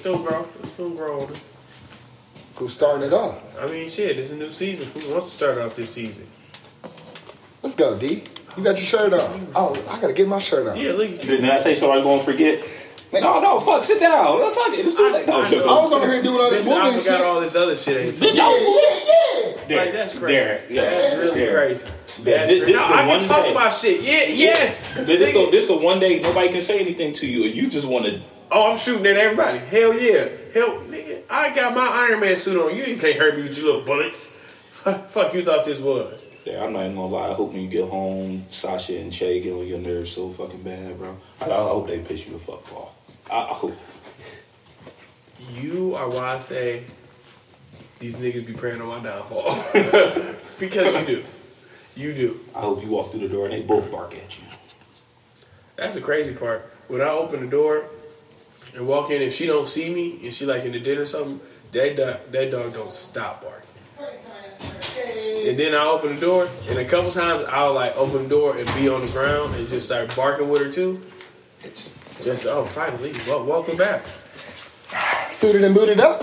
It's gonna grow. It's gonna grow on. Who's starting it off? I mean, shit, it's a new season. Who wants to start off this season? Let's go, D. You got your shirt on. Oh, I gotta get my shirt on. Yeah, look at you. Didn't I say somebody gonna forget? No, no, fuck, sit down. Let's fuck it. It's too late. No, I- I joking. I was over here doing all this Listen, I forgot shit. all this other shit. Did y'all? yeah, yeah. Derek, Like that's crazy. Derek, yeah, That's really Derek. crazy. Yeah, That's this- crazy. this Now, the I one can talk day. about shit. Yeah, yes. This, this, the, this the one day nobody can say anything to you, and you just want to. Oh, I'm shooting at everybody. Hell yeah. Hell, nigga, I got my Iron Man suit on. You can't say hurt me with your little bullets. Fuck you thought this was. Yeah, I'm not even gonna lie. I hope when you get home, Sasha and Che get on your nerves so fucking bad, bro. I, I hope they piss you the fuck off. I, I hope. You are why I say these niggas be praying on my downfall. because you do. You do. I hope you walk through the door and they both bark at you. That's the crazy part. When I open the door and walk in, if she don't see me and she like in the den or something, that dog, that dog don't stop barking. And then I open the door, and a couple times I'll like open the door and be on the ground and just start barking with her too. Just oh, finally, well, welcome back. Suited and booted up.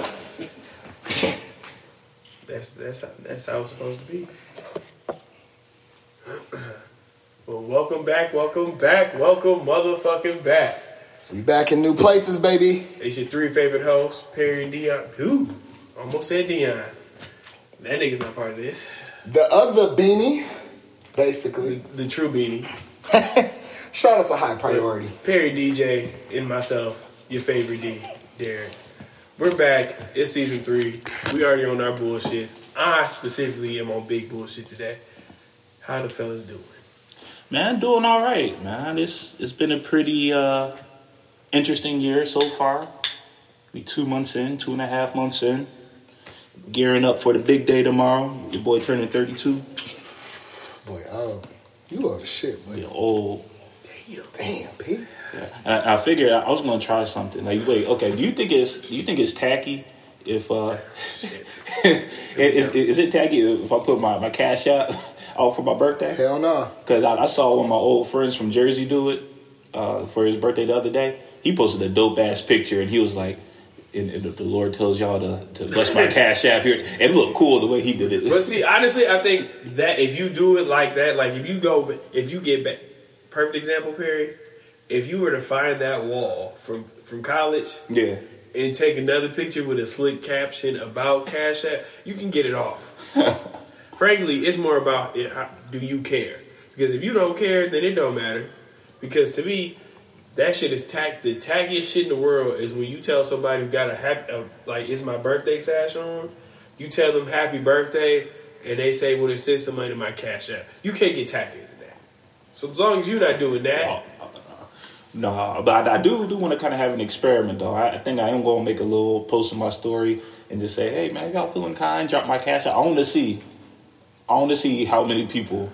That's that's how, that's how it's supposed to be. well, welcome back, welcome back, welcome motherfucking back. We back in new places, baby. It's your three favorite hosts, Perry and Dion. Ooh, almost said Dion. That nigga's not part of this. The other beanie, basically. The true beanie. Shout out to High Priority. Perry, DJ, and myself, your favorite D, Derek. We're back. It's season three. We already on our bullshit. I specifically am on big bullshit today. How the fellas doing? Man, doing all right, man. It's it's been a pretty uh, interesting year so far. We two months in, two and a half months in, gearing up for the big day tomorrow. Your boy turning thirty two. Boy, oh, you are the shit, boy. Yeah, old. Damn, P. Yeah. And I, I figured I was gonna try something. Like, wait, okay. Do you think it's do you think it's tacky if uh, is, is it tacky if I put my my cash out out for my birthday? Hell no. Because I, I saw one of my old friends from Jersey do it uh, for his birthday the other day. He posted a dope ass picture, and he was like, and, and the Lord tells y'all to, to bless my cash app here. It looked cool the way he did it. But see, honestly, I think that if you do it like that, like if you go, if you get back, perfect example, Perry. If you were to find that wall from from college yeah. and take another picture with a slick caption about Cash App, you can get it off. Frankly, it's more about it, how, do you care? Because if you don't care, then it don't matter. Because to me, that shit is tack. The tackiest shit in the world is when you tell somebody who got a happy, uh, like it's my birthday sash on. You tell them happy birthday, and they say, "Well, it send some money to my Cash App." You can't get tackier than that. So as long as you're not doing that, No, but I, do do want to kind of have an experiment though. I, I think I am going to make a little post in my story and just say, "Hey man, y'all feeling kind? Drop my cash out." I want to see, I want to see how many people,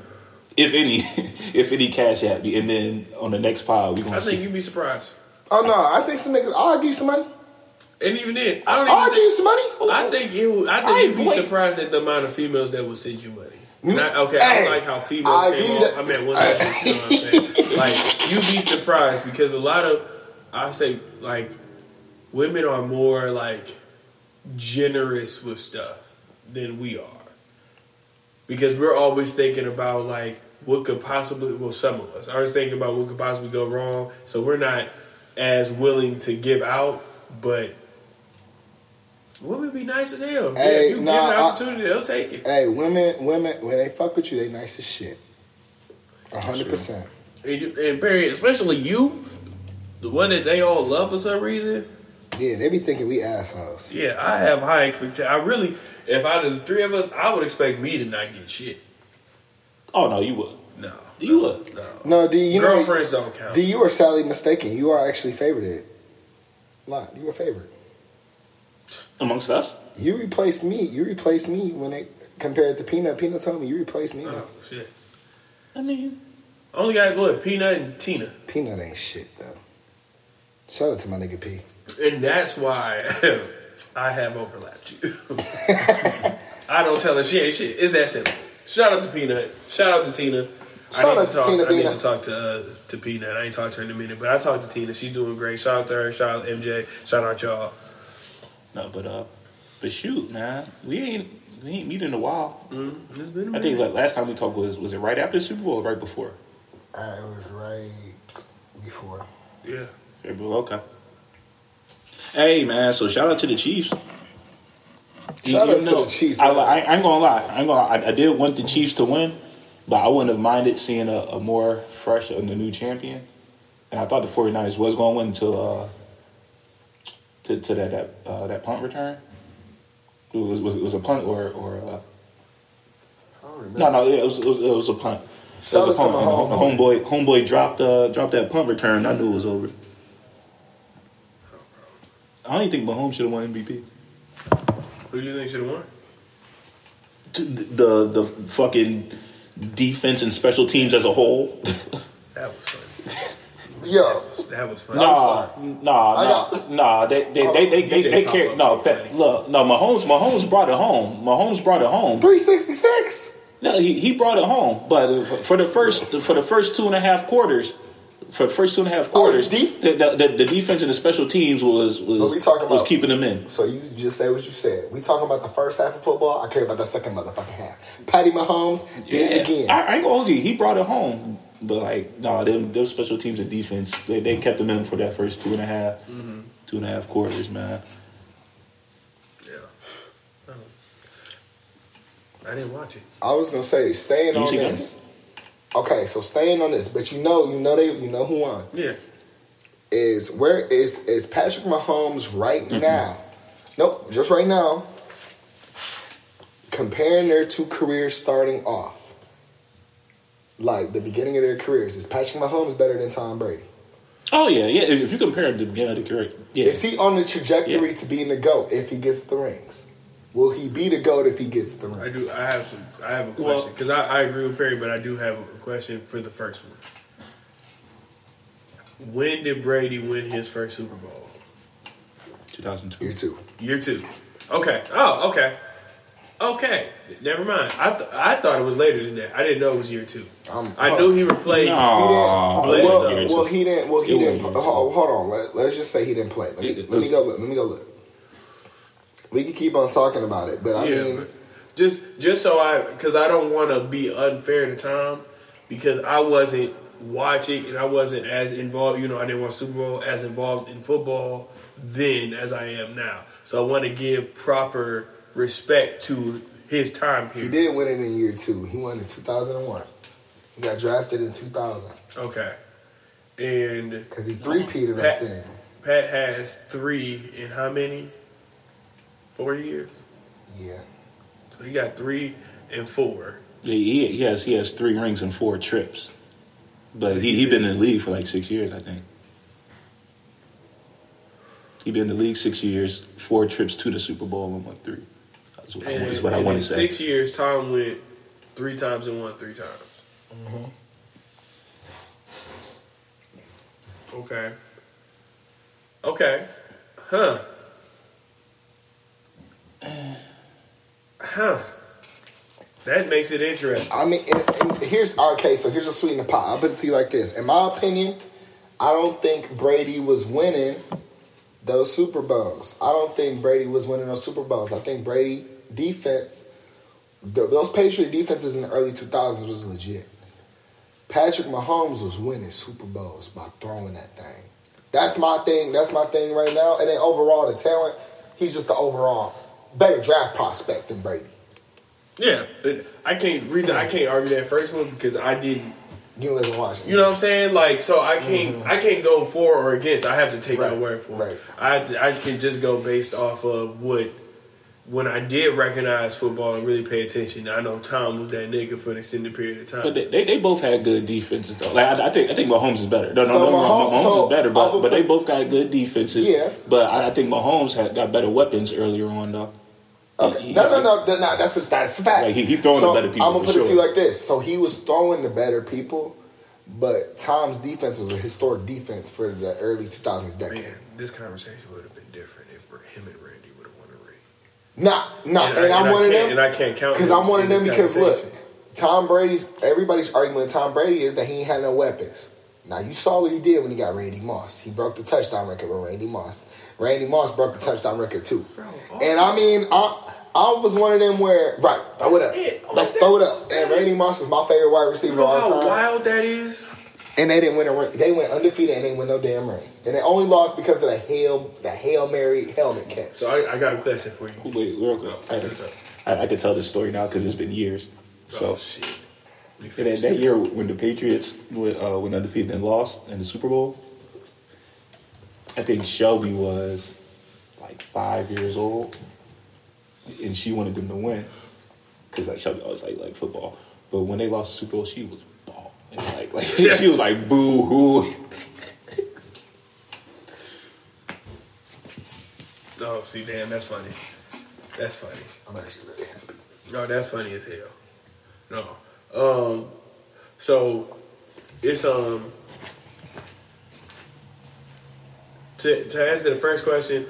if any, if any cash app me, and then on the next pod we I gonna I think see. you'd be surprised. Oh no, I think some niggas. I'll give you some money. And even then, I don't Even I'll even. give you some money. I think you. I think Alright, you'd be boy. surprised at the amount of females that will send you money. Not, okay, Hey, I like how I'll females give came off. that- I mean, one. you know what I'm? Like you'd be surprised because a lot of I say like women are more like generous with stuff than we are because we're always thinking about like what could possibly well some of us. Are always thinking about what could possibly go wrong. So we're not as willing to give out but women be nice as hell. Yeah, Hey, you nah, give them an I- opportunity they'll take it. Hey, women, women, when they fuck with you, they nice as shit. A hundred percent. and, you- and Barry, especially you the one that they all love for some reason. Yeah, they be thinking we assholes. yeah I have high expectations I really if out of the three of us I would expect me to not get shit Oh no, you would. no You would. no No, D, you know, girlfriends don't count D, you are sadly mistaken. You are actually favored. Not you were favored. Amongst us, You replaced me. You replaced me when it compared to Peanut. Peanut told me you replaced me. oh shit I mean, Only got what Peanut and Tina, Peanut ain't shit though. Shout out to my nigga P. and that's why I have overlapped you. I don't tell her she ain't shit. It's that simple. Shout out to Peanut. Shout out to Tina. Shout I need out to to talk. Tina I need to talk to uh, to Peanut. I ain't talked to her in a minute, but I talked to Tina. She's doing great. Shout out to her. Shout out to MJ. Shout out y'all. No, but uh, but shoot, man, we ain't we ain't meet in a while. Mm, it's been a I think like last time we talked was was it right after the Super Bowl or right before? Uh, it was right before. yeah. Right before, Okay. Hey man, so shout out to the Chiefs. Shout out to the Chiefs, I. I, I ain't gonna lie. I ain't gonna. I, I did want the Chiefs to win, but I wouldn't have minded seeing a, a more fresh and a new champion. And I thought the 49ers was gonna win until uh, to, to that that uh, that punt return. It was was, it was a punt or or uh, no no it was it was, it was a punt. It Shout was a out to punt. my And home- homeboy homeboy dropped uh, dropped that punt return. I knew it was over. I don't even think Mahomes should have won MVP. Who do you think should have won? the the fucking defense and special teams as a whole. That was funny. Yo, That was funny. No. I'm Nah, nah, nah, nah. They they they they they, they care. No, so fa- funny. look, no. Mahomes Mahomes brought it home. Mahomes brought it home. 366. No, he, he brought it home. But for, for the first for the first two and a half quarters, for the first two and a half quarters, deep? the, the, the, the defense and the special teams was What we was talking was about? keeping them in. So you just say what you said. We talking about the first half of football. I care about the second motherfucking half. Patty Mahomes did it again. I, I ain't gonna hold you. He brought it home. But like, no, them, them special teams and defense, they, they kept them in for that first two and a half- Mm-hmm. two and a half quarters, man. Yeah. Oh. I didn't watch it. I was gonna say staying You on see that? Okay, so staying on this, but you know, you know they, you know who won Yeah. is where is is Patrick Mahomes right now? Nope, just right now. Comparing their two careers starting off, like the beginning of their careers, is Patrick Mahomes better than Tom Brady? Oh yeah, yeah. If you compare the beginning of the career, yeah, Is he on the trajectory Yeah. to being the GOAT if he gets the rings? Will he be the GOAT if he gets the I do. rings? I have. Some, I have a question because I, I agree with Perry, but I do have a question for the first one. When did Brady win his first Super Bowl? 2002. Year two. Year two. Okay. Oh, okay. Okay. Never mind. I th- I thought it was later than that. I didn't know it was year two. Um, I knew he replaced. No. He didn't. Oh, Blaze, well, though. well, he didn't. Well, he It didn't. wasn't. Hold, hold on. Let, let's just say he didn't play. Let me, It- let me go look. Let me go look. We can keep on talking about it, but I yeah, mean, just just so I because I don't want to be unfair to Tom because I wasn't watching and I wasn't as involved. You know, I didn't watch Super Bowl as involved in football then as I am now. So I want to give proper respect to his time he did win it in year two. He won in two thousand and one. He got drafted in two thousand Okay, and because he three-peated that Pat- thing. Pat has three in how many? Four years. Yeah. So he got three and four. Yeah, he, he has he has three rings and four trips, but he he been in the league for like six years, I think. He been in the league six years, four trips to the Super Bowl and won three. That's what, And, is what I and want to say. six years, Tom went three times and won three times. Mm-hmm. Okay. Okay. Huh. Huh. That makes it interesting. I mean, and, and here's okay. So here's a sweet in the pot. I'll put it to you like this. In my opinion, I don't think Brady was winning those Super Bowls. I don't think Brady was winning those Super Bowls. I think Brady defense, th- those Patriot defenses in the early 2000s was legit. Patrick Mahomes was winning Super Bowls by throwing that thing. That's my thing. That's my thing right now. And then overall, the talent, he's just the overall better draft prospect than Brady. Yeah, but I can't reason I can't argue that first one because I didn't. You live in Washington. You know what I'm saying? Like, so I can't I can't go for or against. I have to take Mm-hmm. Right, your word for right. it. I I can just go based off of what when I did recognize football and really pay attention. I know Tom was that nigga for an extended period of time. But they, they, they both had good defenses though. Like I, I think I think Mahomes is better. No, no, So no, no, Mahomes- Mahomes so is better, but would but they both got good defenses. Yeah. But I, I think Mahomes had got better weapons earlier on though. Okay. He- No, no, no, no, no. That's that's a fact. Like, he- he throwing the better people I'm gonna for put it to you like this. So he was throwing the better people, but Tom's defense was a historic defense for the early 2000s decade. Man, this conversation would have been different if him and Randy would have won a ring. Nah, nah, and, And I- I'm and one of them. and I can't count because I'm one of them. Because look. Tom Brady's everybody's arguing with Tom Brady is that he ain't had no weapons. Now you saw what he did when he got Randy Moss. He broke the touchdown record with Randy Moss. Randy Moss broke the touchdown record too. Bro, And I oh. mean, I I was one of them where right, throw it up. It. Oh, Let's throw it up. And Randy Moss is my favorite wide You receiver know of all how time. wild that is? And they didn't win a ring. They went undefeated and they win no damn ring. And they only lost because of the hail the hail mary helmet catch. So I, I got a question for you. Wait, real quick. What's up? I, I, I could tell this story now because it's been years. So, oh shit. And finish then that year when the Patriots went, uh, went undefeated and lost in the Super Bowl, I think Shelby was like five years old, and she wanted them to win because like Shelby always like like football. But when they lost the Super Bowl, she was ball. Like like she was like boo hoo. Oh, see, damn, that's funny. That's funny. I'm actually really happy. No, that's funny as hell. No. Um. So it's um. To, to answer the first question,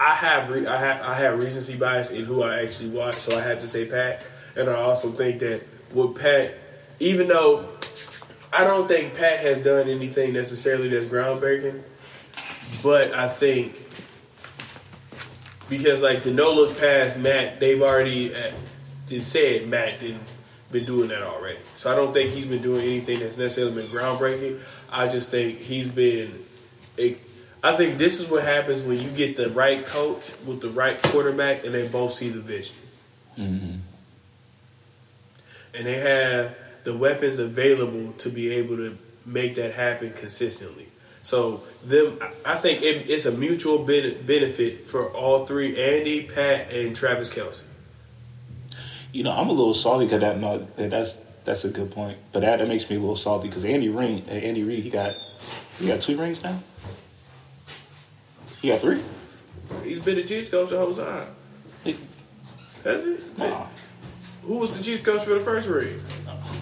I have re- I have I have recency bias in who I actually watch, so I have to say Pat. And I also think that with Pat, even though I don't think Pat has done anything necessarily that's groundbreaking, but I think because like the no look pass, Matt, they've already uh, did said Matt didn't been doing that already. So I don't think he's been doing anything that's necessarily been groundbreaking. I just think he's been. A, I think this is what happens when you get the right coach with the right quarterback, and they both see the vision, and they have the weapons available to be able to make that happen consistently. So them, I- think it, it's a mutual ben- benefit for all three: Andy, Pat, and Travis Kelce. You know, I'm a little salty because that no, that- that's that's a good point. But that, that makes me a little salty because Andy Reid, uh, Andy Reid, he got he got two rings now. He got three. He's been the Chiefs coach the whole time. He- Has he? Nah. Who was the Chiefs coach for the first ring?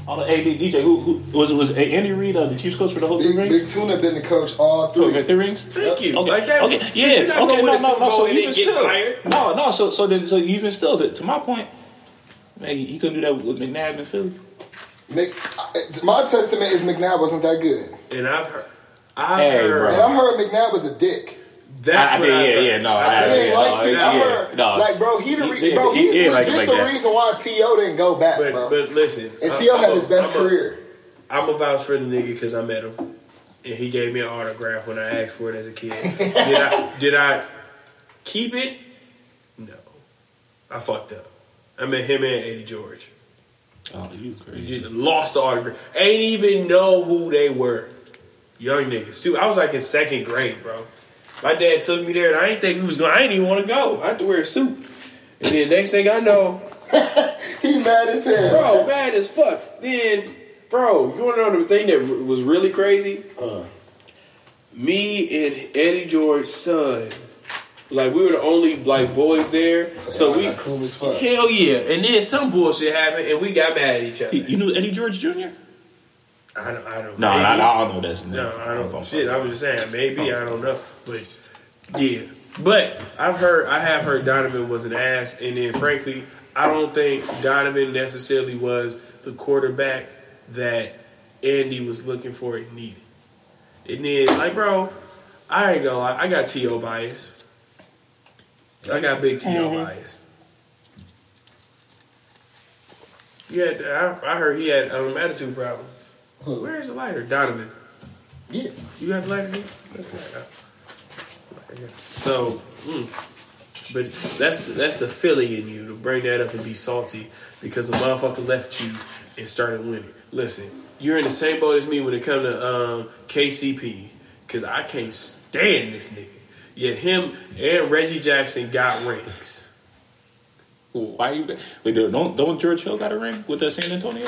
All the AD DJ, who, who was was Andy Reid uh, the Chiefs coach for the whole three Big, rings? Big Tuna been the coach all Oh, three. got three rings. Thank you. Okay, Like that. okay, You're yeah, not okay, no, no, no. So and then even get still, fired. no, no. So, so then, so even still, to, to my point, man, he couldn't do that with McNabb in Philly. Mc, my testament is McNabb wasn't that good. And I've heard. I've Hey, heard. bro. And I heard McNabb was a dick. That's I- I mean, I've yeah, heard. yeah, no, I've I- I yeah, like no, yeah, heard, no. like, bro, he the re- He- bro, he- he's he ain't like legit like the that. reason why T.O. didn't go back, But bro. but listen. and T.O. had I'm his best I'm career. I'm a vouch for the nigga because I met him, and he gave me an autograph when I asked for it as a kid. did I did I keep it? No, I fucked up. I met him and Eddie George. Oh, you crazy? You lost the autograph. Ain't even know who they were. Young niggas too. I was like in second grade, bro. My dad took me there, and I didn't think we was going. I didn't even want to go. I had to wear a suit. And then next thing I know, He mad as hell. bro, mad as fuck. Then, bro, you want to know the thing that r- was really crazy? Uh, Me and Eddie George's son, like we were the only like boys there. So y'all we, got cool as fuck. hell yeah. And then some bullshit happened, and we got mad at each other. You knew Eddie George Jr.? I don't, I don't. No, no, maybe. no, I don't know that's No, I don't. know. Shit, I was just saying maybe I don't know, but yeah. But I've heard, I have heard Donovan was an ass, and then frankly, I don't think Donovan necessarily was the quarterback that Andy was looking for and needed. And then, like, bro, I ain't gonna lie, I got To bias. I got big To bias. Yeah, I, I heard he had um, attitude problem. Who? Where's the lighter, Donovan? Yeah. You got lighter? here? So, mm, but that's the, that's the Philly in you to bring that up and be salty because the motherfucker left you and started winning. Listen, you're in the same boat as me when it comes to um, KCP because I can't stand this nigga. Yet him and Reggie Jackson got rings. Why you? Wait, don't don't George Hill got a ring with the San Antonio?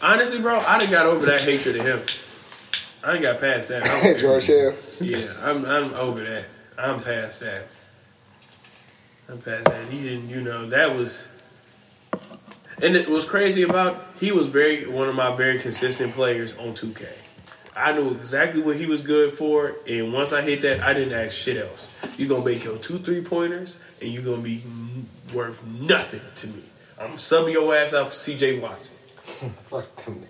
Honestly, bro, I done got over that hatred of him. I ain't got past that. George Hill. Yeah, I'm I'm over that. I'm past that. I'm past that. He didn't, you know, that was. And it was crazy about he was very one of my very consistent players on 2K. I knew exactly what he was good for, and once I hit that, I didn't ask shit else. You're gonna make your two three pointers, and you're gonna be worth nothing to me. I'm subbing your ass out for C.J. Watson. Fuck them.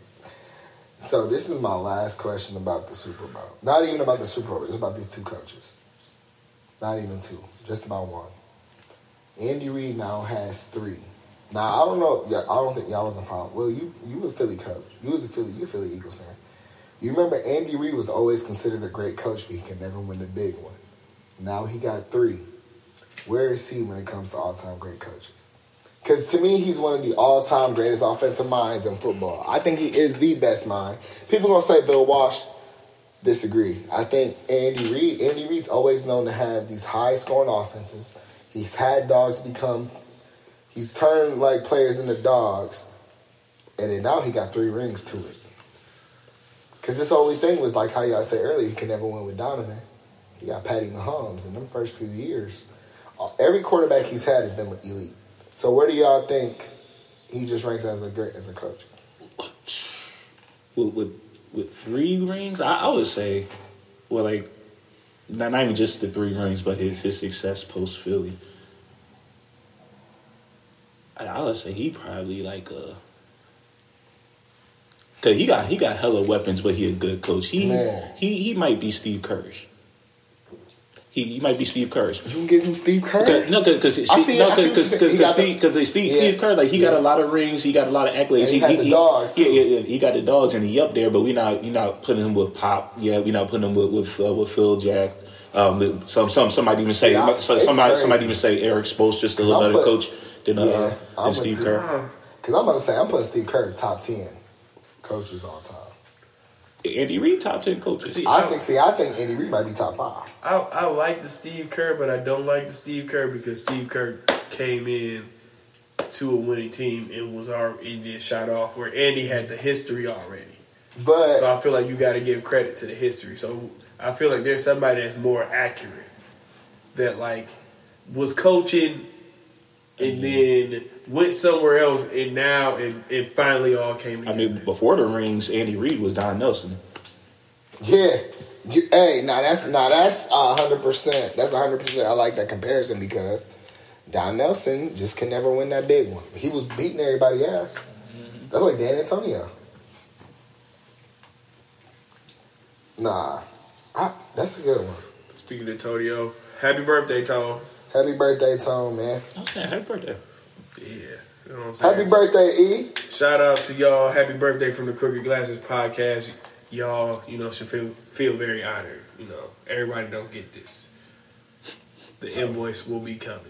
So this is my last question about the Super Bowl. Not even about the Super Bowl, just about these two coaches. Not even two, just about one. Andy Reid now has three. Now I don't know. yeah, I don't think y'all wasn't. Well, you you was Philly coach. You was a Philly. You a Philly Eagles fan. You remember Andy Reid was always considered a great coach, but he could never win the big one. Now he got three. Where is he when it comes to all time great coaches? Because to me, he's one of the all time greatest offensive minds in football. I think he is the best mind. People gonna say Bill Walsh. Disagree. I think Andy Reid. Andy Reid's always known to have these high scoring offenses. He's had dogs become. He's turned like players into dogs, and then now he got three rings to it. Because this only thing was like how y'all said earlier, he could never win with Donovan. He got Patty Mahomes in them first few years. Uh, Every quarterback he's had has been elite. So where do y'all think he just ranks as a great as a coach? with with, with three rings, I, I would say, well, like not, not even just the three rings, but his his success post Philly. I, I would say he probably like a. Cause he got he got hella weapons, but he a good coach. He Man. he he might be Steve Kersh. He, he might be Steve Kersh. You can give him Steve Kerr. Cause, no, because I see- I see what you're. He got the- Steve, cause Steve, Yeah. Steve Kerr, like he got a lot of rings, he got a lot of accolades. He had the dogs, Yeah, yeah, yeah, he got the dogs, and he up there. But we not, you not putting him with Pop. Yeah, we not putting him with with, uh, with Phil Jack. Um, some some somebody even say Yeah, so, somebody somebody even say Erik Spoelstra just a little I'm better put- coach than uh, than Steve. Kerr. Because I'm about to say, I'm putting Steve Kerr top 10 coaches all time. Andy Reid top ten coaches. See, I think, see, I think Andy Reid might be top five. I, I like the Steve Kerr, but I don't like the Steve Kerr because Steve Kerr came in to a winning team and was already and just shot off where Andy had the history already. But So I feel like you got to give credit to the history. So I feel like there's somebody that's more accurate that like was coaching and mm-hmm. then went somewhere else and now and it finally all came I mean, before the rings, Andy Reid was Don Nelson. yeah, you, hey, now that's now that's a hundred percent. That's a hundred percent. I like that comparison because Don Nelson just can never win that big one. He was beating everybody ass. That's like Dan Antonio. Nah, I, that's a good one. Speaking of Antonio, happy birthday, Tom. Happy birthday, Tone, man. Okay, happy birthday. Yeah. You know what I'm? Happy birthday, E. Shout out to y'all. Happy birthday from the Crooked Glasses podcast. Y'all, you know, should feel feel very honored. You know, everybody don't get this. The invoice will be coming.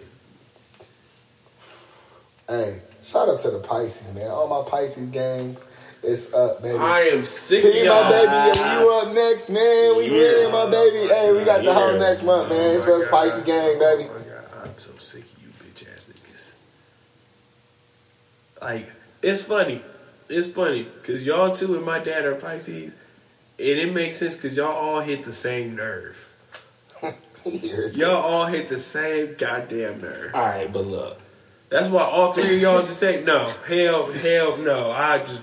Hey, shout out to the Pisces, man. All my Pisces gangs, it's up, baby. I am sick P, my baby, and you up next, man. We Yeah. winning, my baby. Hey, we got the whole next month, man. Oh it's God. Pisces gang, baby. Oh my God, I'm so sick of you bitch ass niggas. Like, it's funny. It's funny because y'all two and my dad are Pisces, and it makes sense because y'all all hit the same nerve. Y'all all hit the same goddamn nerve. All right, but look, That's why all three of y'all just say no. Hell, hell, no. I just,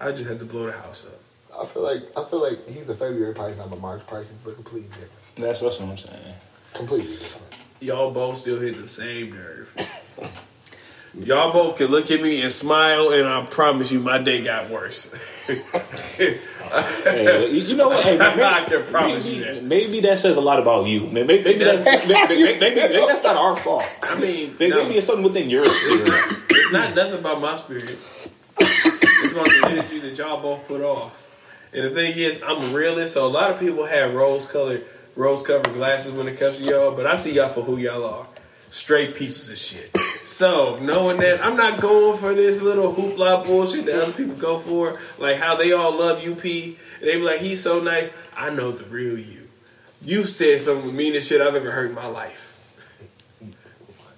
I just had to blow the house up. I feel like I feel like he's a February Pisces. I'm a March Pisces, but completely different. that's that's what I'm saying. Completely different. Y'all both still hit the same nerve. Y'all both can look at me and smile, and I promise you, my day got worse. Hey, you know what? Hey, maybe, I can promise maybe, you that. maybe that says a lot about you. Maybe, maybe, that's, maybe, maybe, that's not our fault. I mean, Maybe, no, it's something within your spirit. it's not nothing about my spirit. It's about the energy that y'all both put off. And the thing is, I'm a realist, so a lot of people have rose colored, rose covered glasses when it comes to y'all, but I see y'all for who y'all are. Straight pieces of shit. So, knowing that, I'm not going for this little hoopla bullshit that other people go for, like how they all love UP, and they be like, he's so nice. I know the real you. You said some of the meanest shit I've ever heard in my life.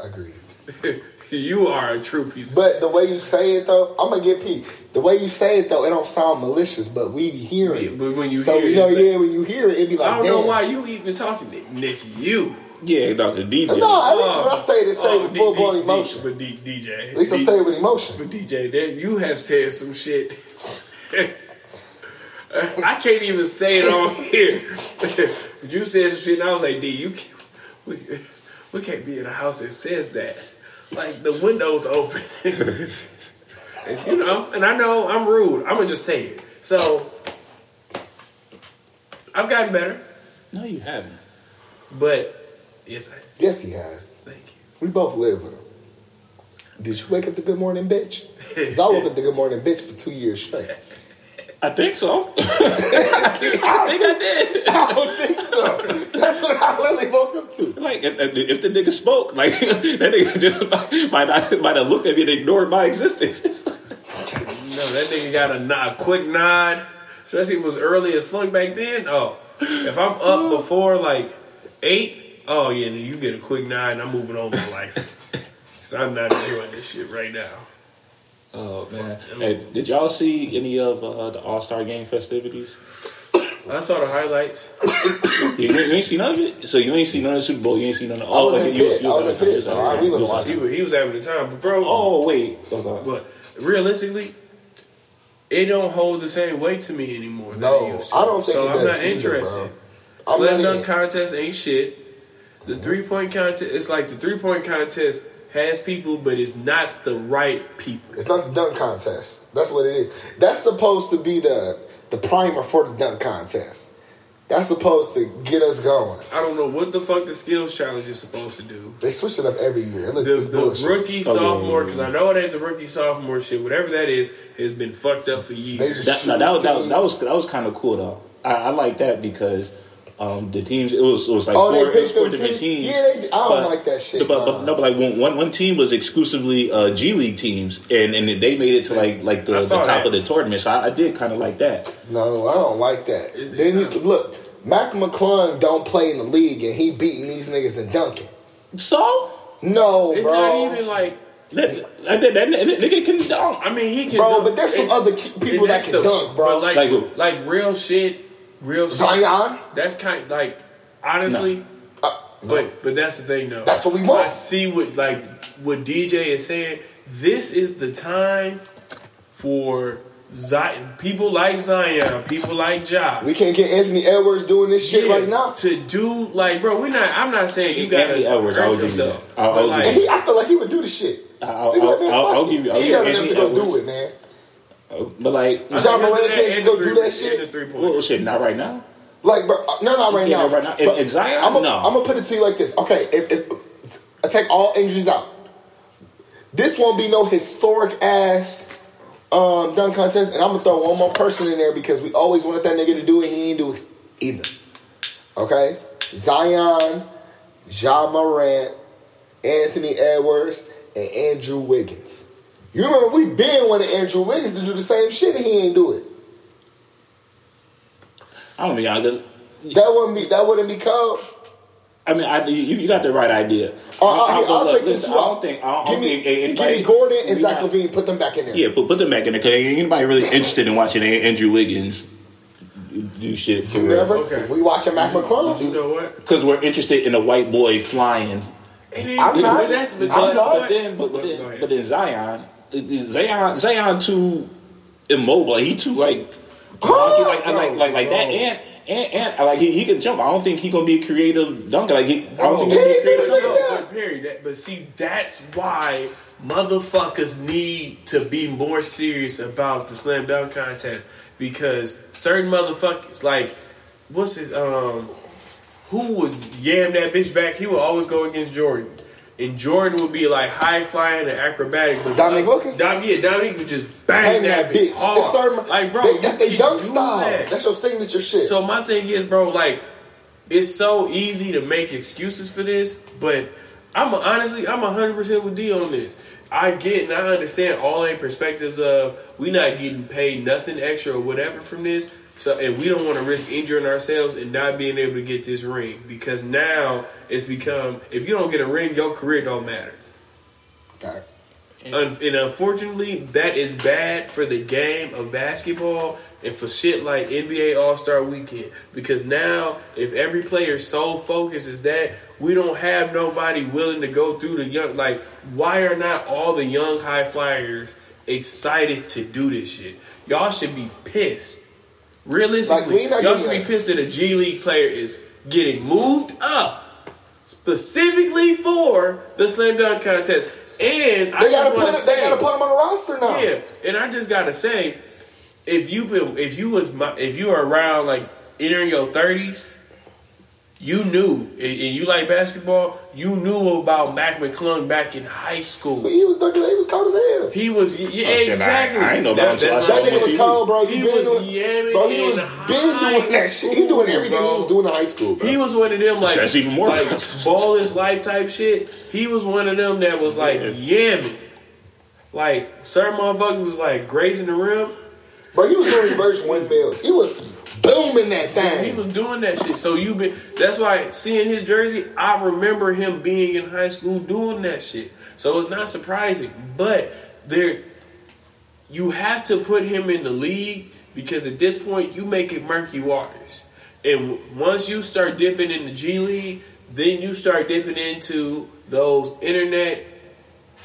Agreed. you are a true piece of But the way you say it though, I'm gonna get P. The way you say it though, it don't sound malicious, but we be hearing Yeah, it. but when you so hear you it, know, it's yeah, when you hear it, it be like, I don't know why you even talking to Nick. You. Yeah, Dr. DJ. No, at least when I oh. say it, it's say Oh, with D- full D- blown D- emotion. But D- DJ. At least I D- say it with emotion. But DJ, there, you have said some shit. I can't even say it on here. but you said some shit, and I was like, D, you can't, we, we can't be in a house that says that. Like the window's open. and, you know, and I know I'm rude. I'm gonna just say it. So I've gotten better, No, you haven't. but yes, I Yes, he has. thank you. We both live with him. Did you wake up to Good Morning Bitch? Because I woke up to Good Morning Bitch for two years straight. I think so. I think I did. I don't think so. That's what I really woke up to. Like if, if the nigga spoke, like that nigga just might not, might have looked at me and ignored my existence. No, that nigga got a, nod, a quick nod, especially if it was early as fuck back then. Oh, if I'm up before like eight, oh yeah, you get a quick nod and I'm moving on with my life. Cause I'm not enjoying this shit right now. Oh man! Hey, did y'all see any of uh, the All Star Game festivities? I saw the highlights. You, you ain't seen none of it. So you ain't seen none of the Super Bowl. You ain't seen none of. I was okay, in you Pitt. you I was in okay, Pitt, so I- we was okay. watching. He was, he was having the time, but bro. Oh wait, okay. But realistically, it don't hold the same weight to me anymore. Than No, it used to. I don't think so. it I'm does not either, interested. bro. Slam dunk contest ain't shit. The three point contest, it's like the three point contest has people, but it's not the right people. It's not the dunk contest. That's what it is. That's supposed to be the the primer for the dunk contest. That's supposed to get us going. I don't know what the fuck the skills challenge is supposed to do. They switch it up every year. It looks The, it's the bullshit. rookie Oh, sophomore, because. I know it ain't the rookie sophomore shit. Whatever that is, has been fucked up for years. That, no, that was that, was- that was that was kind of cool though. I, I like that because um, the teams it was it was like Oh, they four, it was picked four different teams? teams. Yeah, they- I don't like that shit, But, but no, but like one, one one team was exclusively uh, G League teams, and and they made it to like like the, the top that. of the tournament. So I, I did kind of like that. No, I don't like that. It's- They it's need- not- look, Mac McClung don't play in the league, and he beating these niggas and dunking. So No, it's bro. not even like. that that, that, that nigga can dunk. I mean, he can. Bro, dunk. but there's some And- other people that that's can dunk, bro. But like, Like like real shit, real. Zion. That's kind like honestly. Uh, But but that's the thing though. That's what we want. I see what like what DJ is saying. This is the time for Zion. People like Zion. People like Ja. we can't get Anthony Edwards doing this shit Yeah, right now. to do like, bro. We're not. I'm not saying you gotta Anthony Edwards, hurt I'll give you yourself. that. I'll- but I'll like, give And he, I feel like he would do the shit. I'll, He be like, I'll, I'll, I'll it. give you. I'll He give you got enough Anthony to go Edwards. do it, man. But like, John think Morant after can't just go do that shit? well, shit, not right now. Like, bro, uh, no, not right now. right now. But and Zion? I'm gonna No. I'm gonna put it to you like this. Okay, if, if I take all injuries out, this won't be no historic ass um, dunk contest, and I'm gonna throw one more person in there because we always wanted that nigga to do it. and He ain't do it either. Okay, Zion, Ja Morant, Anthony Edwards, and Andrew Wiggins. You remember we been wanting Andrew Wiggins to do the same shit, and he ain't do it. I don't mean I. could- That wouldn't be that wouldn't be cold. I mean, I, you, you got the right idea. Oh, I- I- I'll, I'll look, take them listen, two I out. don't think. I don't, give me, think anybody, give me Gordon and we Zach not- LaVine. Put them back in there. Yeah, put put them back in there. Cause anybody really interested in watching A- Andrew Wiggins do- do shit for You real. never. Okay. We watching Mac You know what? Because we're interested in a white boy flying. I'm not. but that's- but- I'm but- then, but, but then, but then Zion, Zion, Zion too immobile. He too like, like, like, like, like, like that. And and and like he, he can jump. I don't think he gonna be a creative dunker. Like he, I don't think Yeah, he'll be he's a creative the dunker. league. No, but Perry, that, but see, that's why motherfuckers need to be more serious about the slam dunk contest because certain motherfuckers, like, what's his um, who would yam that bitch back? He would always go against Jordan. And Jordan would be like high flying and acrobatic. But Dominique Wilkins? Dom, yeah, Dominique would just bang Hang that bitch. hard. It's certain, like, bro, they- that's their dunk style. that. That's your signature shit. So my thing is, bro, like it's so easy to make excuses for this, but I'm honestly, I'm hundred percent with D on this. I get and I understand all their perspectives of we not getting paid nothing extra or whatever from this. So and we don't want to risk injuring ourselves and not being able to get this ring because now it's become if you don't get a ring, your career don't matter. Okay. Un- and unfortunately, that is bad for the game of basketball and for shit like NBA All Star Weekend. Because now, if every player's sole focus is that, we don't have nobody willing to go through the young. Like, why are not all the young high flyers excited to do this shit? Y'all should be pissed. Like, Realistically, not y'all should be that. pissed that a G League player is getting moved up specifically for the slam dunk contest. And I They gotta just put it, to they gotta put him on the roster now. yeah, and I just gotta say, if you been, if you was my, if you are around like entering your thirties, you knew, and you like basketball, you knew about Mac McClung back in high But school. he was. He was hell. He was yeah, Oh, shit, I- exactly. I ain't know about him till I that's That him nigga was cold, bro. He He was doing, yamming bro. He was high been doing that shit. He doing everything school, he was doing in high school, bro. He was one of them like That's even more like offensive. ball is life type shit. He was one of them that was like yamming. Like certain motherfuckers was like grazing the rim. bro, he was doing reverse windmills. He was booming that thing. He was doing that shit. So you been that's why seeing his jersey, I remember him being in high school doing that shit. So it's not surprising. But there you have to put him in the league because at this point you make it murky waters. And once you start dipping in the G League, then you start dipping into those internet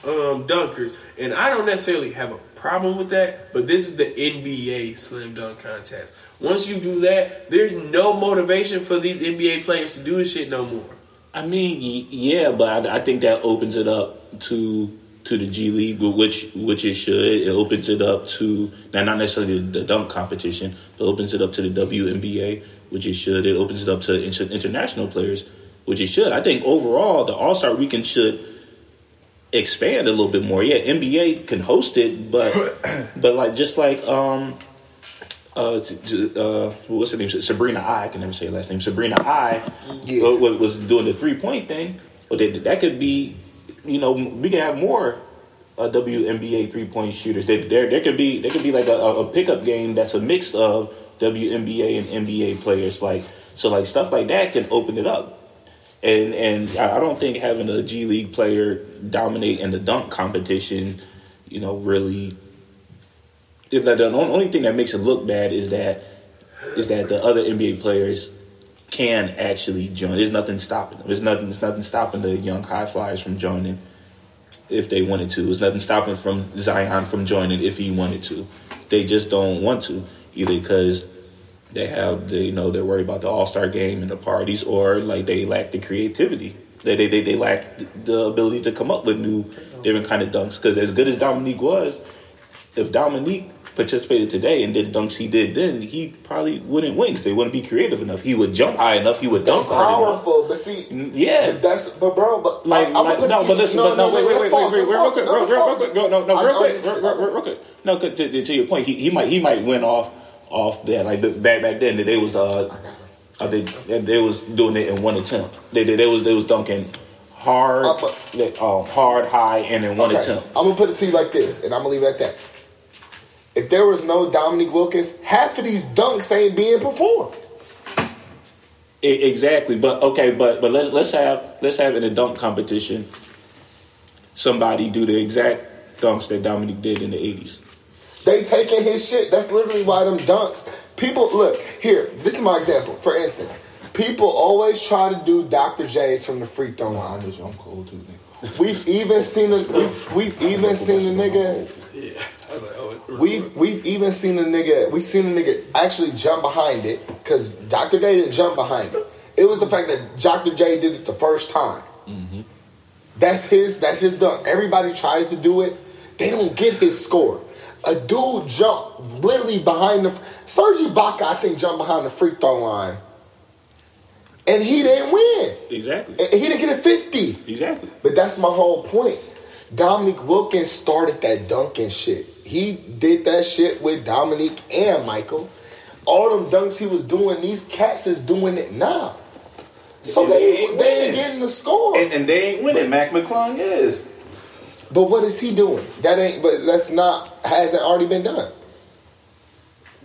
um, dunkers. And I don't necessarily have a problem with that, but this is the NBA slam dunk contest. Once you do that, there's no motivation for these NBA players to do this shit no more. I mean, yeah, but I, I think that opens it up to to the G League, which which it should. It opens it up to now not necessarily the, dunk competition, but opens it up to the WNBA, which it should. It opens it up to international players, which it should. I think overall the All Star Weekend should expand a little bit more. Yeah, NBA can host it, but but like just like um uh, uh, what's her name? Sabrina I. I can never say her last name. Sabrina I Yeah. wa- was doing the three point thing. But that, that could be, you know, we can have more uh, WNBA three point shooters. There, there, there could be there could be like a, a pickup game that's a mix of WNBA and NBA players. Like so, like stuff like that can open it up. And and I don't think having a G League player dominate in the dunk competition, you know, really like the only thing that makes it look bad is that is that the other NBA players can actually join. There's nothing stopping them. There's nothing. There's nothing stopping the young high flyers from joining if they wanted to. There's nothing stopping from Zion from joining if he wanted to. They just don't want to either because they have the you know they're worried about the All Star game and the parties, or like they lack the creativity. They they they, they lack the ability to come up with new different kind of dunks. Because as good as Dominique was, if Dominique participated today and did dunks he did then, he probably wouldn't win because they wouldn't be creative enough. He would jump high enough. He would dunk hard enough. Powerful, but see, Yeah. but that's but bro, but Like, I'm gonna like put no, it to but listen, but no, wait, wait, wait, wait, wait, real quick, no, real, that's real, false. real quick, no, no, no, real quick, real, quick. No, to, to your point, he, he might he might win off off that. Like back back then, they was uh, uh they they was doing it in one attempt. They they, they was they was dunking hard, Uh, they, um, hard, high, and in one Okay, attempt. I'm gonna put it to you like this, and I'm gonna leave it at that. If there was no Dominique Wilkins, half of these dunks ain't being performed. Exactly, but okay, but but let's let's have let's have in a dunk competition somebody do the exact dunks that Dominique did in the eighties. They taking his shit. That's literally why them dunks. People look here. This is my example. For instance, people always try to do Dr. J's from the free throw line. I'm I'm cold too. Nigga. We've even seen a we've, we've even seen a nigga. Yeah. I was like, We've we've even seen a nigga. We've seen a nigga actually jump behind it because Dr. J didn't jump behind it. It was the fact that Dr. J did it the first time. Mm-hmm. That's his. That's his dunk. Everybody tries to do it. They don't get his score. A dude jumped literally behind the. Serge Ibaka, I think, jumped behind the free throw line, and he didn't win. Exactly, He didn't get a fifty. exactly. But that's my whole point. Dominique Wilkins started that dunking shit. He did that shit with Dominique and Michael. All them dunks he was doing, these cats is doing it now. So And they, they ain't they ain't getting the score. And, and they ain't winning. Mac McClung is. but what is he doing? That ain't. But that's not. Hasn't already been done.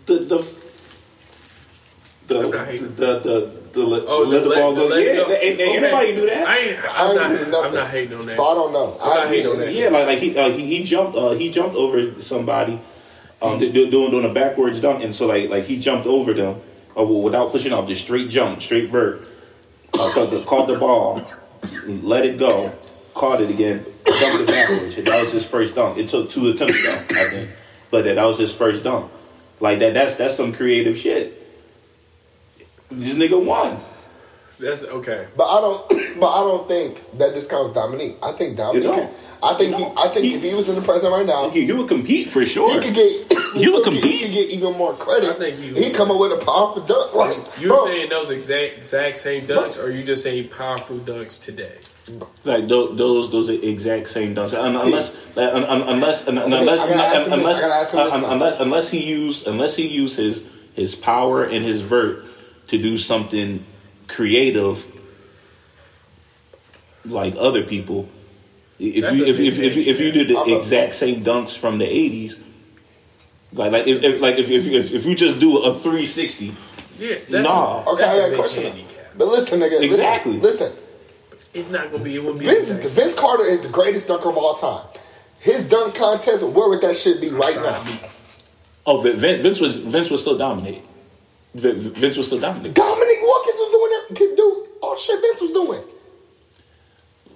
The the the I'm not hating. the the the, the, Oh, let the, let- ball go. let Yeah, go. ain't, ain't Okay. anybody do that. I ain't, I I'm, ain't not, seen nothing. I'm not hating on that. So I don't know. I'm not hating on that. Yeah, like like he uh, he, he jumped uh, he jumped over somebody, um, do- doing doing a backwards dunk, and so like like he jumped over them, uh, without pushing off, just straight jump, straight vert, uh, caught, the, caught the ball, let it go, caught it again, dunked it backwards. And that was his first dunk. It took two attempts though, I think, but that, that was his first dunk. Like that that's that's some creative shit. This nigga won. That's okay. But I don't. But I don't think that discounts Dominique. I think Dominique. don't. can- I think he. I think He- if he was in the present right now, he He, he would compete for sure. He could get. He You would compete. get, he could get even more credit. I think he he would. come up with a powerful dunk. Like You're bro, saying those exact exact same dunks, or you just saying powerful dunks today? Like tho- those, those are exact same dunks. Un- Unless, like, un- un- unless, un- unless, I gotta ask him this, unless, I gotta ask him this un- now. unless, unless he used, unless he used his his power and his vert to do something creative, like other people. If That's you a if, if, if, if you yeah. did the I'm exact same dunks from the eighties, like like if, if like if, if if if you just do a three sixty, Yeah, that's Nah. A, Okay, that's I got a a question. handicap. But listen, nigga. Exactly. Listen, It's not gonna be. It won't be. Vince, the Vince Carter is the greatest dunker of all time. His dunk contest, where would that shit be right now? oh Vince, Vince was Vince was still dominating. Vin- Vince was still dominating. Dominique Wilkins was doing that. Could do all shit Vince was doing.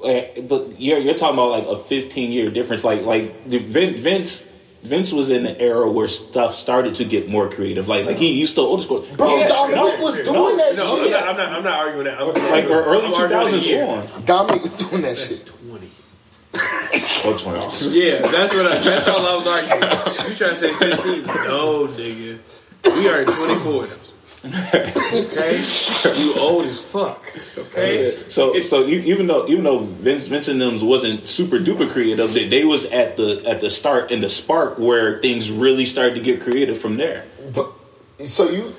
Eh, but you're you're talking about like a 15 year difference. Like like the Vin- Vince Vince was in the era where stuff started to get more creative. Like like he used to old school. Bro, Yeah, Dominique no, was doing no, that No, I'm shit. not, I'm not. I'm not arguing that. I'm Like early I'm arguing a 2000s year. on. Dominique was doing that That's shit. twenty. What's going on? Yeah, that's what. I, that's all I was arguing. You trying to say fifteen? No, nigga. We are in twenty four. Okay, you old as fuck. Okay, So so even though even though Vince Vince and them wasn't super duper creative, they, they was at the at the start and the spark where things really started to get creative from there. But so you,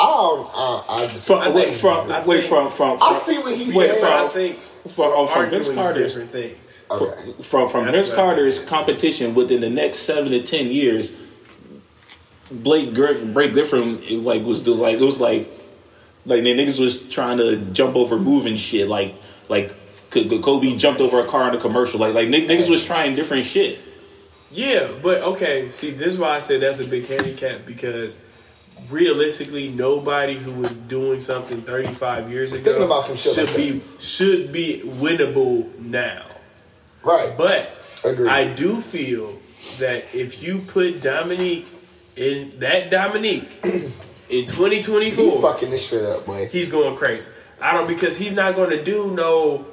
I don't. Uh, I just. From I wait from I wait think- from from, I from see what he's wait saying. But I think from, um, from Vince Carter's different things. Okay. from from That's Vince Carter's competition within the next seven to ten years, Blake Griffin, Blake Griffin, it, like was the like it was like like the niggas was trying to jump over moving shit like like could, could Kobe jumped over a car in a commercial like like niggas was trying different shit. Yeah, but okay. See, this is why I said that's a big handicap because realistically, nobody who was doing something 35 years Was ago thinking about some shit should like be should be winnable now. Right. But Agreed. I do feel that if you put Dominique in that Dominique in he 2024, fucking this shit up, boy. he's going crazy. I don't because he's not going to do no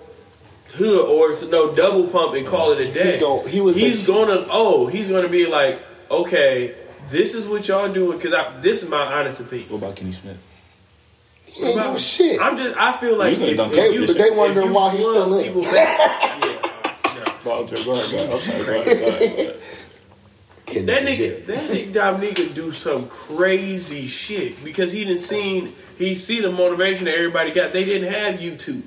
hood or no double pump and call it a day. He gon- he was he's the- gonna oh he's gonna be like okay this is what y'all doing because I this is my honest opinion. What about Kenny Smith? He ain't doing shit. I'm just I feel like He's gonna if, if that you. But they if wondering you why he's still in. people back- yeah, no. Go go ahead, go ahead. I'm sorry, go ahead, go ahead, go ahead. Kid That nigga, that nigga Dominique could do some crazy shit because he didn't seen he see the motivation that everybody got. They didn't have YouTube,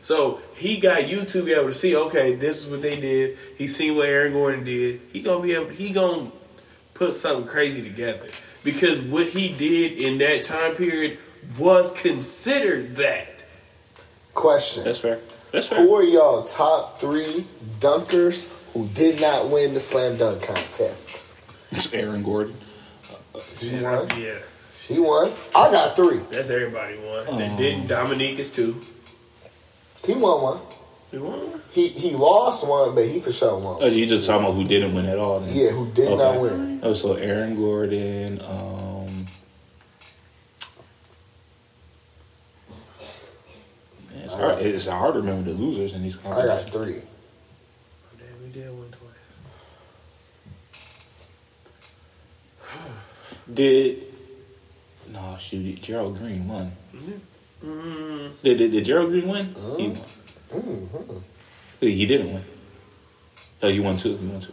so he got YouTube to be able to see. Okay, this is what they did. He seen what Aaron Gordon did. He gonna be able. He gonna put something crazy together because what he did in that time period was considered that. Question. That's fair. That's fair. Who are y'all top three dunkers who did not win the slam dunk contest? Aaron Gordon. He won. Yeah, He won. I got three. that's everybody won. Oh. And then Dominique is two. He won one. He won. He he lost one, but he for sure won. Oh, you just talking about who didn't win at all? Then. Yeah, who did not Okay. win? Oh, so Aaron Gordon. Um, it's, hard, it's hard to remember the losers in these I got three. Oh, damn, we did win twice. Did no shoot? Gerald Green won? Mm, Did, did, did Gerald Green win? He won. Mhm. He didn't win. Oh, you won two. You won two.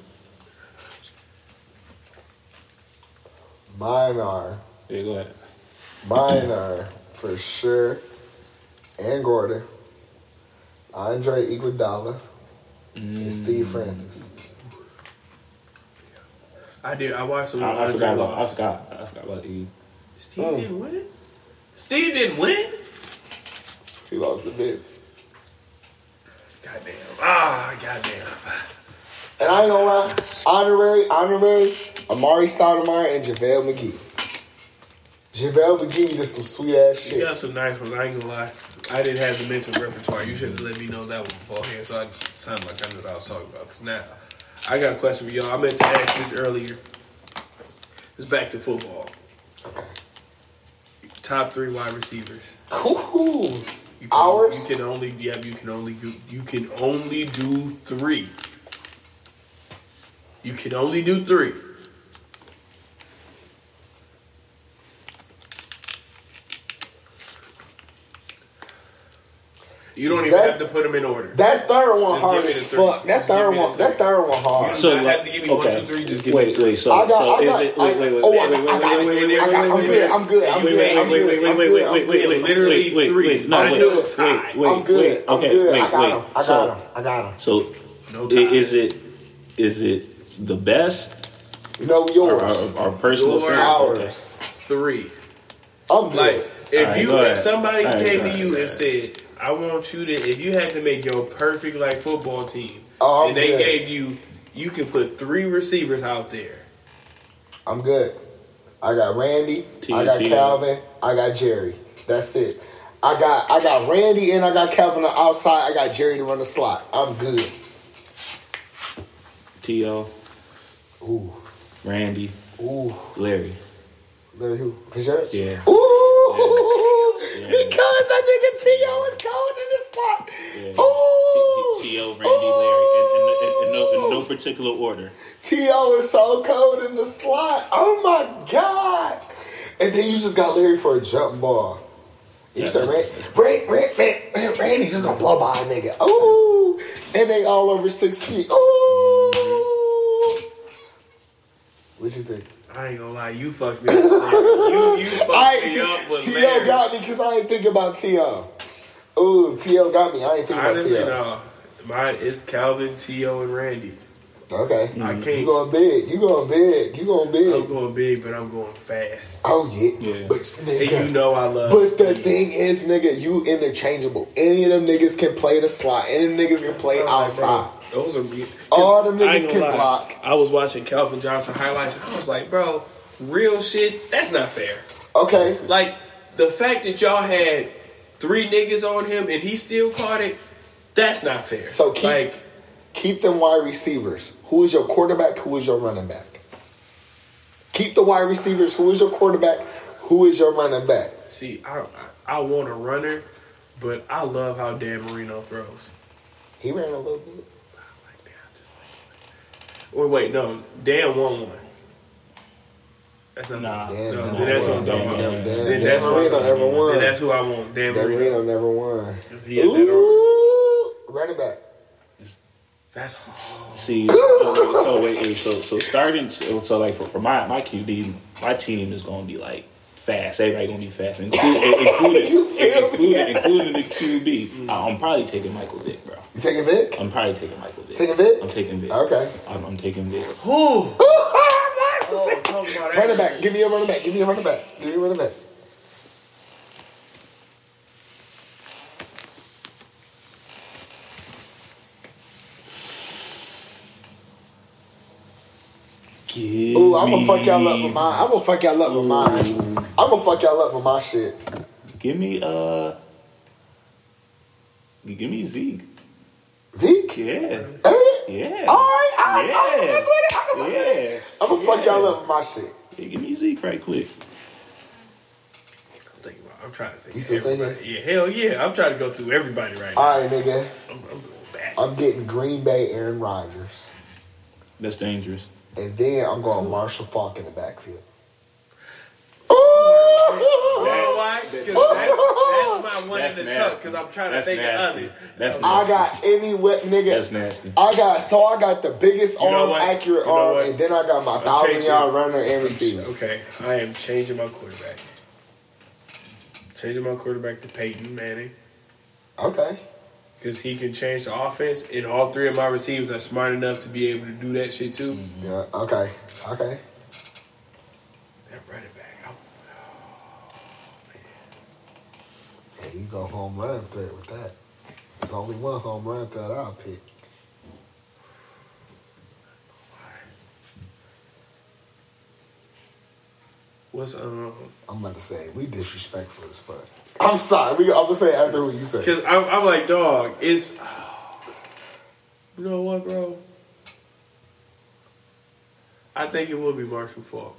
Mine are Yeah, go ahead. mine are for sure. And Gordon, Andre Iguodala, and Steve Francis. I did. I watched some. I, I forgot about. I forgot. I forgot about E. Steve Mm. didn't win. Steve didn't win. He lost the bids. Goddamn. Ah, goddamn. And I ain't gonna lie, honorary, honorary, Amar'e Stoudemire and JaVale McGee. JaVale McGee did some sweet ass You shit. got some nice ones. I ain't gonna lie. I didn't have the mental repertoire. You should have let me know that one beforehand, so I sounded like I knew what I was talking about. Cause now, I got a question for y'all. I meant to ask this earlier. It's back to football. Top three wide receivers. Ooh, You can, Hours? You can only yeah. You can only do you can only do three. You can only do three. You don't even That- have to put them in order. That third one Just hard as fuck. That third give me one. That third one hard. So- So have to give me one, okay. two, three, just give me wait, three. wait. So, I got- so I got, is got- it? Wait, wait, wait, oh, wait, I wait, got- wait, I got- wait, wait, wait, I got- wait, I'm wait, good, wait, I'm good, I'm wait, good, wait, I'm wait, good, wait, I'm wait, wait, good, wait, I'm wait, wait, good. wait, Literally wait, wait, three. wait, no, I wait, do wait, tie. wait, I'm good. wait, I'm okay, good. wait, I got wait. I So- got him. I got him. So, No i- ties. is it is it the best No, or, yours. or, or personal Yours. favorite? Okay. Ours. Three. I'm good. Like if Alright, you go ahead. if somebody Alright, came go to ahead, you go and ahead. said, "I want you to," if you had to make your perfect like football team, Oh, and they good. gave you, you can put three receivers out there. I'm good. I got Randy. T- I got T- Calvin. I got Jerry. That's it. I got I got Randy and I got Calvin on the outside. I got Jerry to run the slot. I'm good. T.O., Ooh, Randy, ooh. Larry. Larry who? Fitzgerald? Yeah. Ooh, Yeah. because that nigga T.O. is cold in the slot. Yeah. Ooh. T- T.O., Randy, Larry, in, in, in, in, no, in no particular order. T.O. is so cold in the slot. Oh my God. And then you just got Larry for a jump ball. You said, Randy, Randy, Randy, Randy just gonna blow by a nigga. Ooh. And they all over six feet. Ooh. What you think? I ain't gonna lie, you fucked me up. you you fucked I me up with T.O. Larry. got me because I ain't think about T.O. Ooh, T.O. got me. I ain't think about Honestly, T.O. no. Mine is Calvin, T.O., and Randy. Okay. I You can't. You going big. You going big. You going big. I'm big. going big, but I'm going fast. Oh, yeah. Yeah. But, And you know I love. But the thing is, nigga, you interchangeable. Any of them niggas can play the slot. Any of them niggas can play oh, I'm like, outside. bro, those are All the niggas can lie, block. I was watching Calvin Johnson highlights and I was like, bro, real shit, that's not fair. Okay. Like the fact that y'all had three niggas on him and he still caught it, that's not fair. So keep- like Keep them wide receivers. Who is your quarterback? Who is your running back? Keep the wide receivers. Who is your quarterback? Who is your running back? see, I, I I want a runner, but I love how Dan Marino throws. He ran a little bit. Like, damn, just like- Or wait, no, Dan won one. That's not Nah. Dan, No, then that's what I'm Dan, talking Dan, about. Dan, Then Dan that's what- Marino never won. Then that's who I want. Dan, Dan Marino. Marino never won. He had that. Ooh, running back. That's hard. See, so, so wait, wait, so so starting, so, so like for, for my my QB, my team is gonna be like fast. Everybody gonna be fast, including including You feel me? including, including the QB. Uh, I'm probably taking Michael Vick, bro. You taking Vick? I'm probably taking Michael Vick. Taking Vick? I'm taking Vick. Okay. I'm, I'm taking Vick. Who? Oh, talk running back. Give me a running back. Give me a running back. Give me a running back. Give Ooh, I'm gonna fuck y'all up with mine. I'm gonna fuck y'all up with mine. I'm gonna fuck y'all up with my shit. Give me uh. Give me Zeke. Zeke? Yeah. Eh? Yeah. All right, I, Yeah. I, I, I, I, Yeah. I'm gonna fuck y'all up with my shit. Yeah, give me Zeke right quick. I'm thinking. I'm trying to think. You of still thinking? everybody. Yeah, hell yeah. I'm trying to go through everybody right now. All right, nigga. I'm, I'm going back. I'm getting Green Bay Aaron Rodgers. That's dangerous. And then I'm going Marshall Faulk in the backfield. You know why? 'Cause that's, that's my one That's in the nasty. tuck because I'm trying to That's think nasty. of That's other. I got any wet nigga. That's nasty. I got so I got the biggest You know arm, what? accurate You arm, and then I got my thousand changing- yard runner and receiver. Okay, I am changing my quarterback. Changing my quarterback to Peyton Manning Okay. Because he can change the offense, and all three of my receivers are smart enough to be able to do that shit too. Yeah. Okay. Okay. That running back, I- Yeah, you go home run threat with that. There's only one home run threat I'll pick. what's um? I'm about to say we disrespectful as fuck. I'm sorry. We, I'm gonna say after what you say. Because I'm, I'm like, dog, it's. You know what, bro? I think it will be Marshall Faulk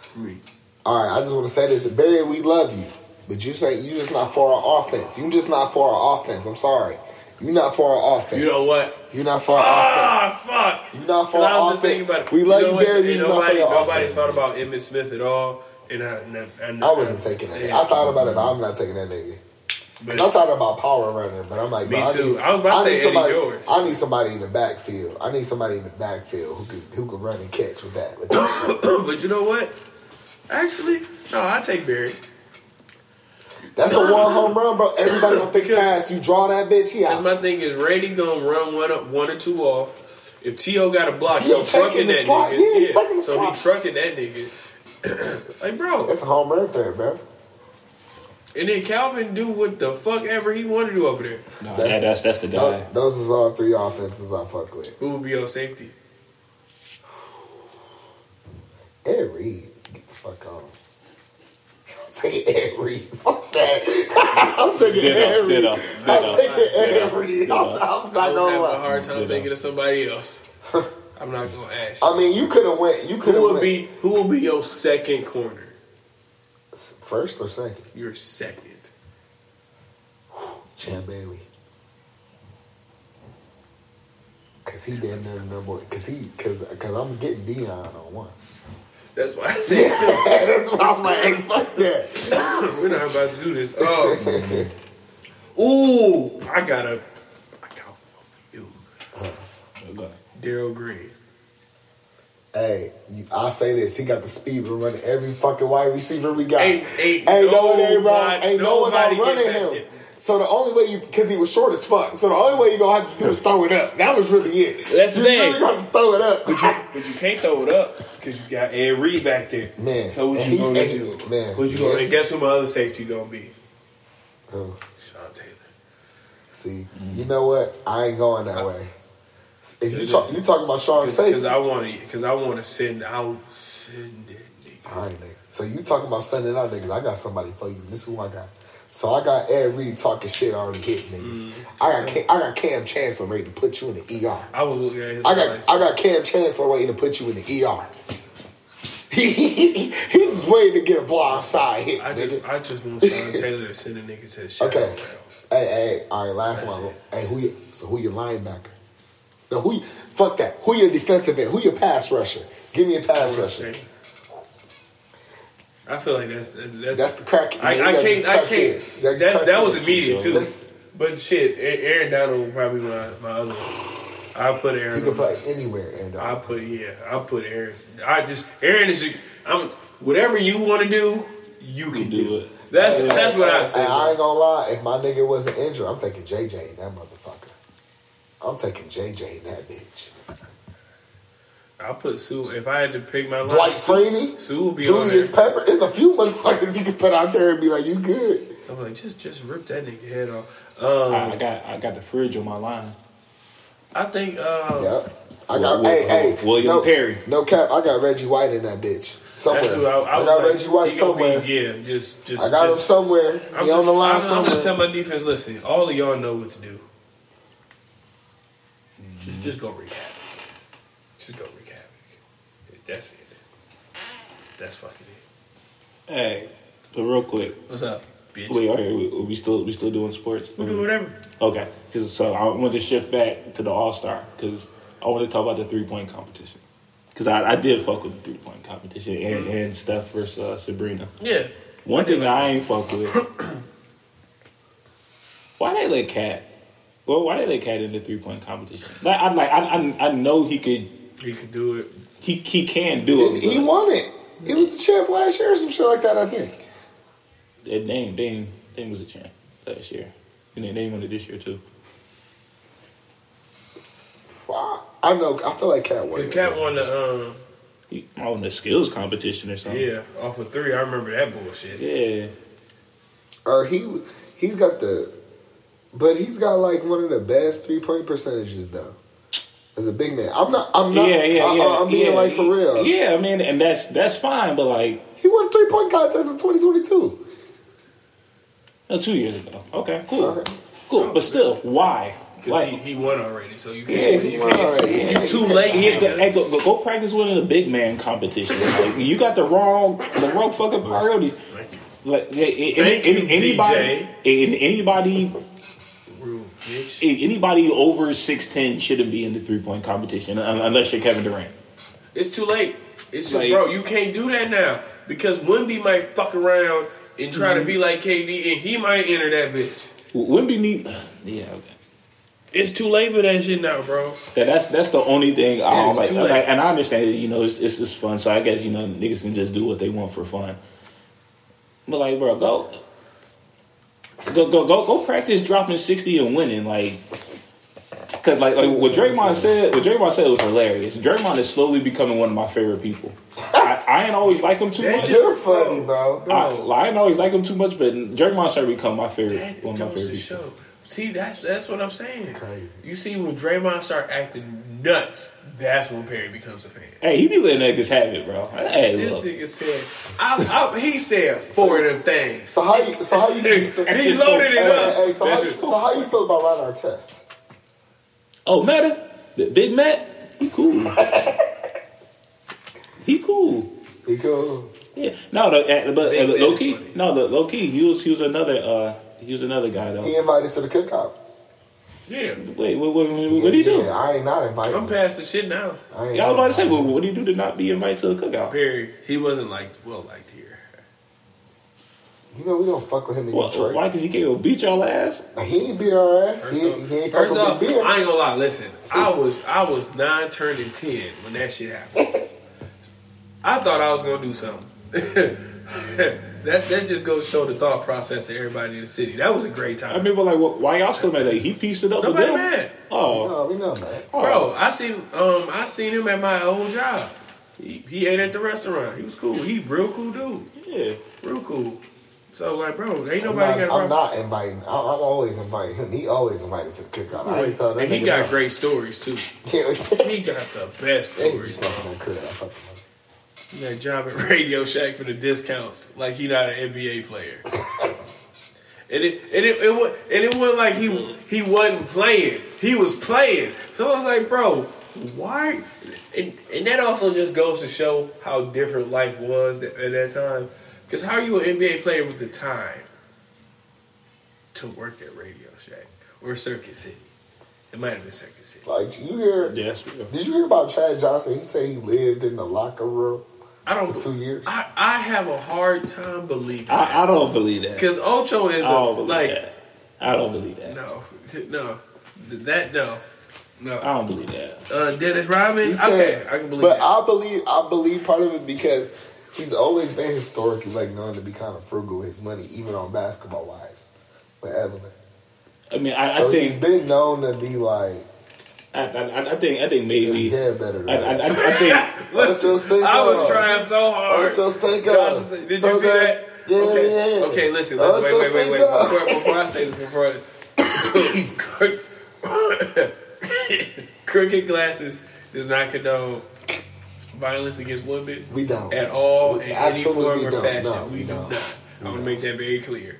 for me. All right. I just want to say this. Barry, we love you. But you say you're just not for our offense. You're just not for our offense. I'm sorry. You're not for our offense. You know what? You're not for our offense. Ah, fuck. You're not for 'Cause I was our just thinking offense. about it. We love know you. Barry. You And just not for nobody, your nobody offense. thought about Emmitt Smith at all. And I, and I, I wasn't taking that. I thought about it, but I'm not taking that nigga. 'Cause I thought about power running, but I'm like, Me I too. need, I was about to say Eddie somebody. George. I need somebody in the backfield. I need somebody in the backfield who could who could run and catch with that. With that but you know what? Actually, no, I take Barry. That's a one home run, bro. Everybody gonna Because- pass. You draw that bitch, yeah. Because my thing is, Randy gonna run one up, one or two off. If T.O. got a block, He he'll taking trucking that slot. nigga. Yeah, he the so he trucking that nigga. like, bro. That's a home run threat, bro. And then Calvin do what the fuck ever he want to do over there. No, That's- that, that's that's the guy. Tho- Those is all three offenses I fuck with. Who would be your safety? Ed Reed, get the fuck on. Say Ed Reed. Fuck that. I'm taking Ditto, Ed Reed. ditto, I'm taking Ed Reed. I'm, I'm I not was gonna having a hard time Yeah. thinking of somebody else. I'm not gonna ask. I mean, you could have went. You could Who have would went be who will be your second corner? first or second. Your second. Champ Bailey. Cause he damn near number. Cause he. Cause. Cause I'm getting Deion on one. That's why I said That's why I'm like, fuck that. we're not about to do this. Oh, ooh, I gotta, I got one for you, Okay. Darrell Green. Hey, I say this. He got the speed to run every fucking wide receiver we got. Ain't- ain't no, it ain't wrong. nobody- Ain't no one nobody out running him. shit. So the only way you, because he was short as fuck. So the only way you gonna have to do is throw it up. That was really it. That's the you thing. really got to throw it up. But you can't throw it up because you got Ed Reed back there. Man, So what you he- gonna and do? man, what you gonna? yes. And guess who my other safety gonna be? Oh, Sean Taylor. see, you know what? I ain't going that way. If you talk, you talking about Sean Because? I want to. Because I want to send out send that nigga. All right, nigga. So you talking about sending out niggas? I got somebody for you. This is who I got. So I got Ed Reed talking shit already hit niggas. I got Cam, I got Kam Chancellor ready to put you in the ER. I was looking at his. I got lights. I got Kam Chancellor waiting to put you in the ER. He, he, he's waiting to get a blind side hit, I nigga. just, I just want Sean Taylor to send a nigga to the shadow Okay. Hey, hey, all right, last That's one. it. Hey, who you, so who your linebacker? No, who fuck that. Who your defensive end? Who your pass rusher? Give me a pass rusher. I feel like that's that's That's the crack. I, I can't. I can't. head. That's that was immediate too. Let's- But shit, A- Aaron Donald will probably my my other one. I put Aaron. He can play anywhere, and I put yeah. I put Aaron. I just Aaron is. I'm whatever you want to do, you can do do it. it. That's that's what I Hey, say. I ain't gonna lie. If my nigga wasn't injured, I'm taking JJ in that motherfucker. I'm taking JJ in that bitch. I'll put Suh. If I had to pick my line, Dwight Suh, Freeney, Suh will be on Julius. Pepper. There's a few motherfuckers you can put out there and be like, you good. I'm like, just just rip that nigga head off. Um, I, I got I got the fridge on my line. I think. Uh, Yep. I got, Well, hey, well, hey. William no, Perry. No cap. I got Reggie White in that bitch. Somewhere. That's who I, I, I, got like, Reggie White he gonna be- somewhere. yeah, just just. I got him somewhere. I'm he on the line I'm, I'm somewhere. just telling my defense. Listen, all of y'all know what to do. Just, just go wreak havoc. Just go wreak havoc. That's it. That's fucking it. Hey, but real quick, What's up, bitch? wait, are we, we still we still doing sports? we do whatever. Okay, so I want to shift back to the All Star because I want to talk about the three point competition because I, I did fuck with the three point competition and, and Steph versus uh, Sabrina. Yeah. One thing that I ain't fuck with. why they let KAT? Well, why did they let KAT in the three point competition? Like, I'm like, I, I, I know he could, He could do it. he he can do it. he, he won it. He was the champ last year or some shit like that, I think. That name, Dame, Dame was a champ last year, and then Dame won it this year too. Well, I, I know. I feel like KAT won The it. KAT won the um He on the skills competition or something. yeah off of three. I remember that bullshit. Yeah. Or he he's got the, but he's got like one of the best three point percentages though. As a big man, I'm not. I'm not. yeah, yeah, I, yeah. I'm being yeah, like for real. Yeah, I mean, and that's that's fine, but like He won three point contest in 2022. no, two years ago. Okay, cool, Okay. cool. But still, why? Because Like, he, he won already, so you can't. he you won can't already. You too late. Hey, go, nigga. hey, go, go, go practice winning a big man competition. Like, you got the wrong, the wrong fucking priorities. Like, yeah, Thank any, you, anybody, a- anybody, Rude bitch. anybody over six ten shouldn't be in the three point competition unless you're Kevin Durant. It's too late. It's too, Like- bro. You can't do that now because Wemby might fuck around and try Mm-hmm. to be like KD, and he might enter that bitch. Wouldn't need, yeah, okay. It's too late for that shit now, bro. That, that's that's the only thing I don't like. Like, and I understand, you know, it's, it's just fun. So I guess you know niggas can just do what they want for fun. But like, bro, go, go, go, go, go practice dropping sixty and winning. Like, cause like, like what Draymond said, what Draymond said was hilarious. Draymond is slowly becoming one of my favorite people. I, I ain't always like him too That much. You're funny, bro. I, I ain't always like him too much, but Draymond started to become my favorite, That one of my favorite to people. show. See, that's that's what I'm saying. Crazy. You see, when Draymond start acting nuts, that's when Perry becomes a fan. Hey, he be letting niggas have it, bro. Hey, This look. nigga said, I, I, he said four of them things. So how you? So how you? So, he just so- loaded it Hey, up. hey, so, how, just- so how you feel about Ron Artest? Oh, Metta, the Big Matt, he cool. he cool. He cool. Yeah, no, the, uh, but uh, low key, no, the low key, he was he was another uh he was another guy though. He invited to the cookout. Yeah, Wait, what what, what, what do he do? Yeah, I ain't not invited. I'm past the shit now. I ain't Yeah, I was about to say, invited. what, what do you do to not be invited to the cookout? Perry, he wasn't like well liked here. You know we don't fuck with him in What, Detroit. why? Because he can't go beat y'all ass. He ain't beat our ass. First He, off, he ain't first fucking off, beer. I ain't gonna lie. Listen, I was I was nine turning ten when that shit happened. I thought I was gonna do something. that that just goes to show the thought process of everybody in the city. That was a great time. I time, mean, but like, what, why y'all still mad? Like, he pieced it up with Nobody them. mad. Oh, No, we know that. oh. bro. I seen um I seen him at my old job. He, he ate at the restaurant. He was cool. He real cool dude. yeah. Real cool. So like, bro, ain't I'm nobody not, got a I'm not inviting. I'm, I'm always inviting him. He always invited to the cookout. I ain't telling that and he got no. great stories too. He got the best They be stories. smoking that crib. I fuck with him. He got a job at Radio Shack for the discounts, like he not an NBA player. And it and it, it wa- and it wasn't like he he wasn't playing. He was playing. So I was like, bro, why? And, and that also just goes to show how different life was at that time. Because how are you an NBA player with the time to work at Radio Shack or Circuit City? It might have been Circuit City. Like you hear? Yeah, that's real. Did you hear about Chad Johnson? He said he lived in the locker room I don't. for two years. I, I have a hard time believing that. I, I don't believe that. Because Ocho is I a, don't believe like that. I don't believe that. no, no, that though. no, I don't believe that. Uh, Dennis Rodman. He said- okay, I can believe But that. I believe I believe part of it because he's always been historically like known to be kind of frugal with his money, even on basketball wives with Evelyn. I mean, I, So I he's think, been known to be like I, I, I think, I think maybe. yeah better. Than I, I. I, I think. Ocho Cinco. I was trying so hard. Ocho Cinco. Just Did you see that? Yeah, okay. yeah. Okay, listen. listen wait, Ocho wait, wait, wait. Before, before I say this, before crooked glasses does not condone violence against women We don't. at all We in any form or don't. fashion. No, we we do don't. not. We I want to don't. make that very clear.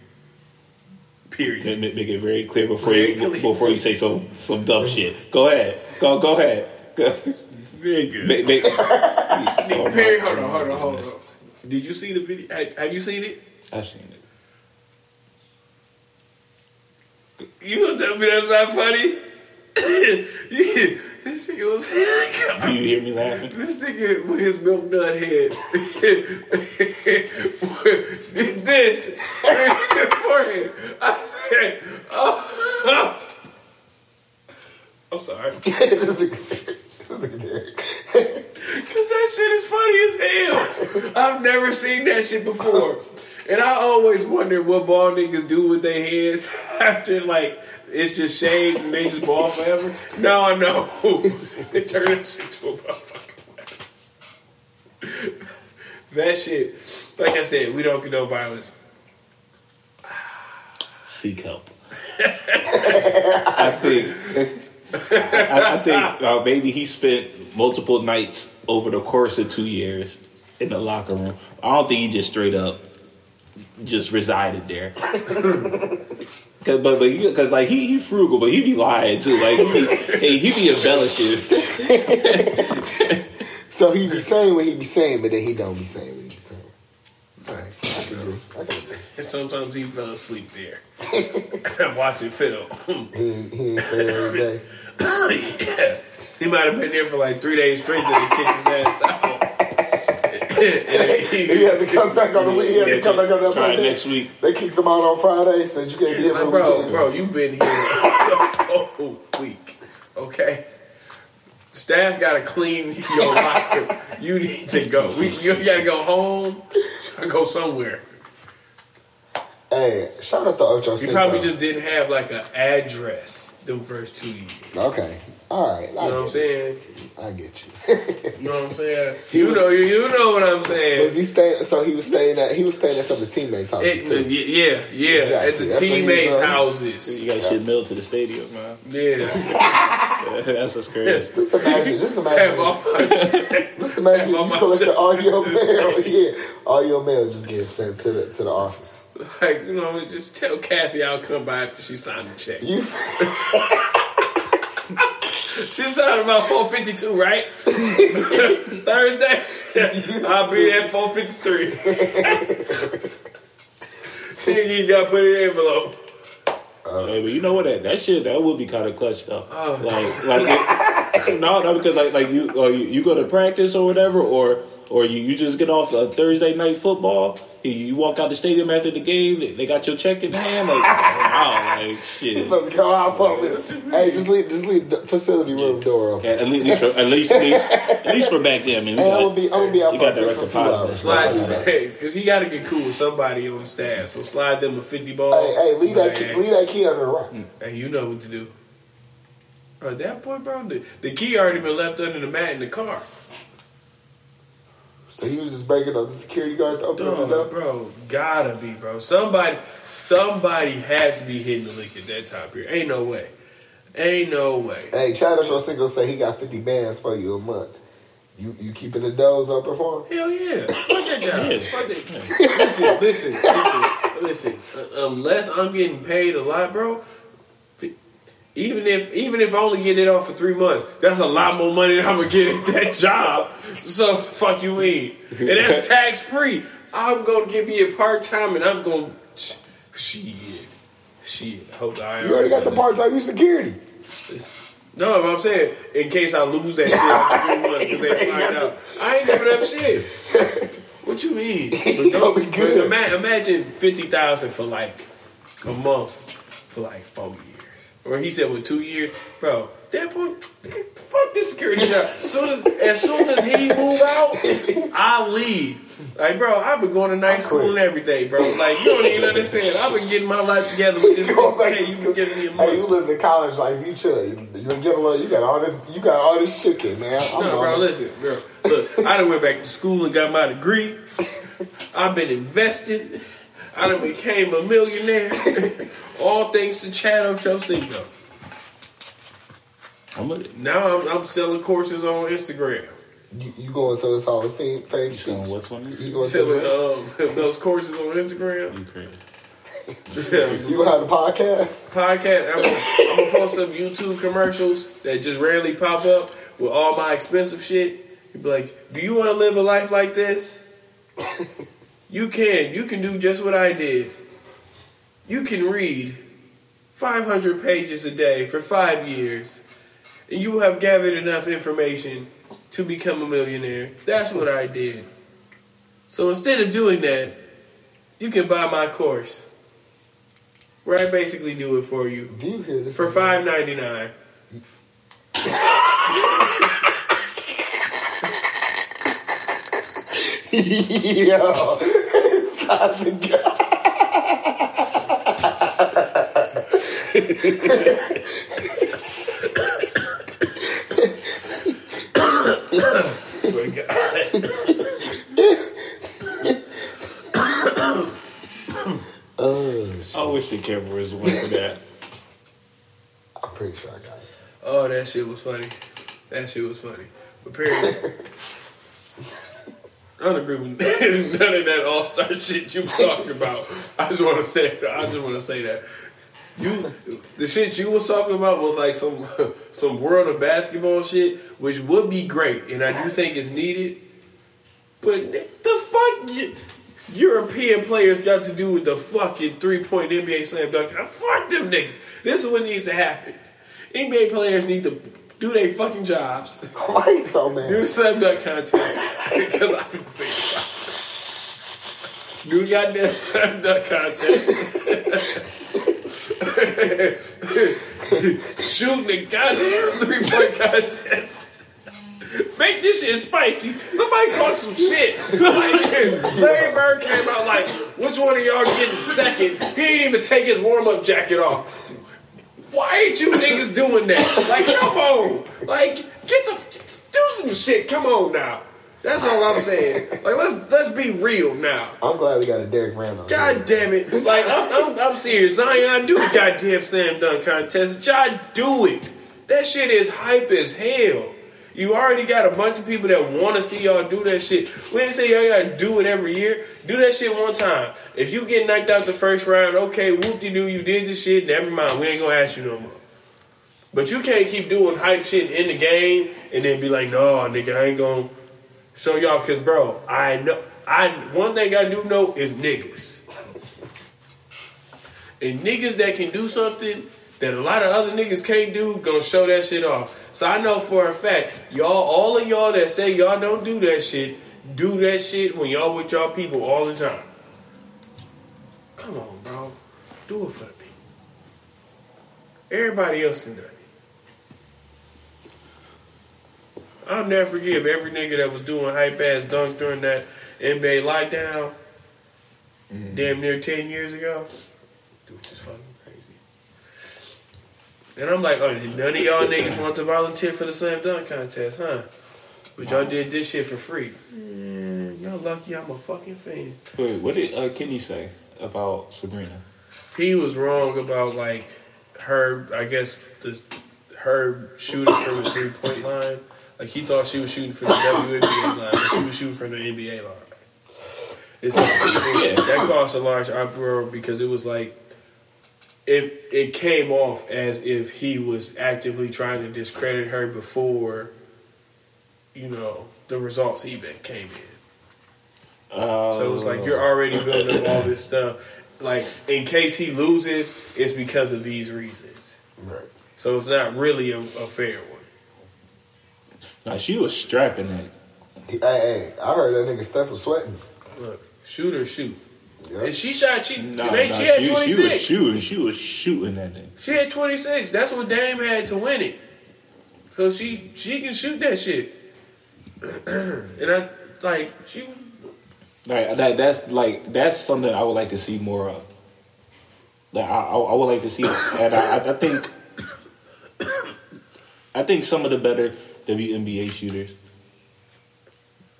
Period. Make, make it very clear before Very you clear. before you say some some dumb shit. Go ahead. Go go ahead. Go. Nigga. Make, make, Nigga, Perry, oh, hold on, hold on, hold on. Did you see the video? Have, have you seen it? I've seen it. You gonna tell me that's not funny? Yeah, this nigga was Do you hear me laughing? this nigga with his milk nut head. this forehead. I said, oh. I'm sorry. this nigga, this nigga Derek. Cause that shit is funny as hell. I've never seen that shit before. And I always wonder what ball niggas do with their heads after like it's just shaved and they just ball forever. No, I know. they turn that shit to a motherfucker. that shit, like I said, we don't condone violence. Seek help. I think. I, I think uh, maybe he spent multiple nights over the course of two years in the locker room. I don't think he just straight up just resided there. Cause, but but because like he he frugal, but he be lying too. Like he be, hey, he be embellishing. So he be saying what he be saying, but then he don't be saying what he be saying. All right, I can agree. I can agree. sometimes he fell asleep there. I'm watching film. He, he ain't staying every day. yeah. He might have been there for like three days straight till they kicked his ass out. He had to come back on the week. He had to come back on that Try Monday. next week. They kicked him out on Friday. Said you can't be here for the bro, weekend. bro, you've been here the whole week. Okay? Staff gotta clean your locker. You need to go. We, you gotta go home. Go somewhere. Hey, shout out to Ocho You probably just didn't have like an address them first two years. okay. All right, I You know what I'm get saying? you. I get you. You know what I'm saying? He You was- know, you, you know what I'm saying. was saying. he staying? So he was staying at he was staying at some of the teammates' houses It, too. yeah, yeah, Exactly. at the That's what he was teammates' houses. You got shit mailed to the stadium, man. Yeah. That's what's crazy. Just imagine, just Have imagine, all my just imagine have all you my collected all checks your mail. state. Yeah, all your mail just gets sent to the to the office. like, you know, just tell Kathy I'll come by after she signed the check. You, She signed about 452, right? Thursday? I'll be there at 453. she you got to put it in the envelope. Hey, but you know what? That, that shit that would be kind of clutch though. Oh. Like, like it- no, no, because like like you, or you you go to practice or whatever, or or you, you just get off a Thursday night football. You, you walk out the stadium after the game. They, they got your check in hand. Like, wow, like shit. Let me go out for. Hey, just leave, just leave the facility room door open. At least, at least, at least, at least for back then, man. we Hey, I'm got- gonna be, I'm gonna be out You for, got that for, right for a few hours. Slide, Hey, hey, because he got to get cool with somebody on staff. So slide them a 50 ball. hey, leave that, key, hey, leave that key under the rock. Hmm. Hey, you know what to do. At that point, bro, the, the key already been left under the mat in the car. So he was just breaking up the security guard to open the Dog, window. bro, gotta be, bro. Somebody, somebody has to be hitting the lick at that time period. Ain't no way. Ain't no way. Hey, Chad Single say he got 50 bands for you a month. You you keeping the doors open for him? Hell yeah. Fuck that job. Yeah. Fuck that. Listen, listen, listen, listen. Uh, unless I'm getting paid a lot, bro. Even if even if I only get it off for three months, that's a lot more money than I'm gonna get at that job. So fuck you mean? And that's tax free. I'm gonna get me a part time, and I'm gonna shit, shit. The IRS You already got the part time You security. No, but I'm saying in case I lose that shit after three months because they find out, I ain't giving up shit. What you mean? But You'll be good. ima- imagine fifty thousand for like a month for like four years, or he said with two years, bro. That point, fuck this security job. As soon as, as soon as he move out, I leave. Like, bro, I've been going to night school and everything, bro. Like, you don't even understand. I've been getting my life together with this. Go back Hey, you can give me a Hey, you live the college life. You chill. You, you get a little. You got all this. You got all this chicken, man. I'm No, bro, it. listen, bro. Look, I done went back to school and got my degree. I've been invested. I done became a millionaire. All thanks to Chad Ochocinco. I'm with it. Now I'm, I'm selling courses on Instagram. You, you going to his Hall of Fame, fame speech? Showing what's on You going to Selling the, um, those courses on Instagram. You crazy. You gonna have a podcast? Podcast. I'm gonna, I'm gonna post some YouTube commercials that just randomly pop up with all my expensive shit. You'd be like, "Do you want to live a life like this? You can. You can do just what I did. You can read 500 pages a day for five years, and you will have gathered enough information to become a millionaire. That's what I did. So instead of doing that, you can buy my course." Where I basically do it for you Do you hear this? for five ninety nine. Yo, it's time to go. Oh. I wish the camera was one for that. I'm pretty sure I got it. Oh, that shit was funny. That shit was funny. But apparently, I don't agree with none of that all star shit you was talking about. I just want to say, I just want to say that you, the shit you was talking about was like some some world of basketball shit, which would be great, and I do think it's needed. But the fuck, you, European players got to do with the fucking three point NBA slam dunk. Fuck them niggas. This is what needs to happen. NBA players need to do their fucking jobs. Why you so Do mad? the slam dunk contest because I can see it. Do the goddamn slam dunk contest. Shooting the goddamn three point contest. Make this shit spicy. Somebody talk some shit. Larry Bird came out like, which one of y'all getting second? He didn't even take his warm up jacket off. Why ain't you niggas doing that? Like, come on. Like, get the do some shit. Come on now. That's all I'm saying. Like, let's let's be real now. I'm glad we got a Derek Randall. God damn it. Like, I'm, I'm, I'm serious. Zion, do the goddamn slam dunk contest. John, do it. That shit is hype as hell. You already got a bunch of people that want to see y'all do that shit. We didn't say y'all gotta do it every year. Do that shit one time. If you get knocked out the first round, okay, whoop de doo, you did the shit. Never mind. We ain't gonna ask you no more. But you can't keep doing hype shit in the game and then be like, no, nigga, I ain't gonna show y'all. Cause bro, I know. I one thing I do know is niggas. And niggas that can do something that a lot of other niggas can't do, gonna show that shit off. So I know for a fact, y'all, all of y'all that say y'all don't do that shit, do that shit when y'all with y'all people all the time. Come on, bro. Do it for the people. Everybody else can do it. I'll never forgive every nigga that was doing hype ass dunk during that NBA lockdown. Mm-hmm. Damn near ten years ago. Dude, just fucking. And I'm like, oh, none of y'all niggas want to volunteer for the slam dunk contest, huh? But y'all did this shit for free. Man, y'all lucky I'm a fucking fan. Wait, what did uh, Kenny say about Sabrina? He was wrong about like her. I guess the her shooting from the three point line. Like he thought she was shooting for the WNBA line, but she was shooting from the NBA line. It's that caused a large uproar because it was like it it came off as if he was actively trying to discredit her before you know the results even came in. Uh, So it was like you're already building up all this stuff. Like in case he loses, it's because of these reasons. Right. So it's not really a, a fair one. Nah, she was strapping it. Hey, hey, I heard that nigga Steph was sweating. Look, shoot or shoot. Yep. And she shot. She Nah, man, nah, she had twenty she was shooting. She was shooting that thing. She had twenty six. That's what Dame had to win it. So she she can shoot that shit. and I like she was Like that. That's like that's something I would like to see more of. Like I, I, I would like to see, and I, I think, I think some of the better WNBA shooters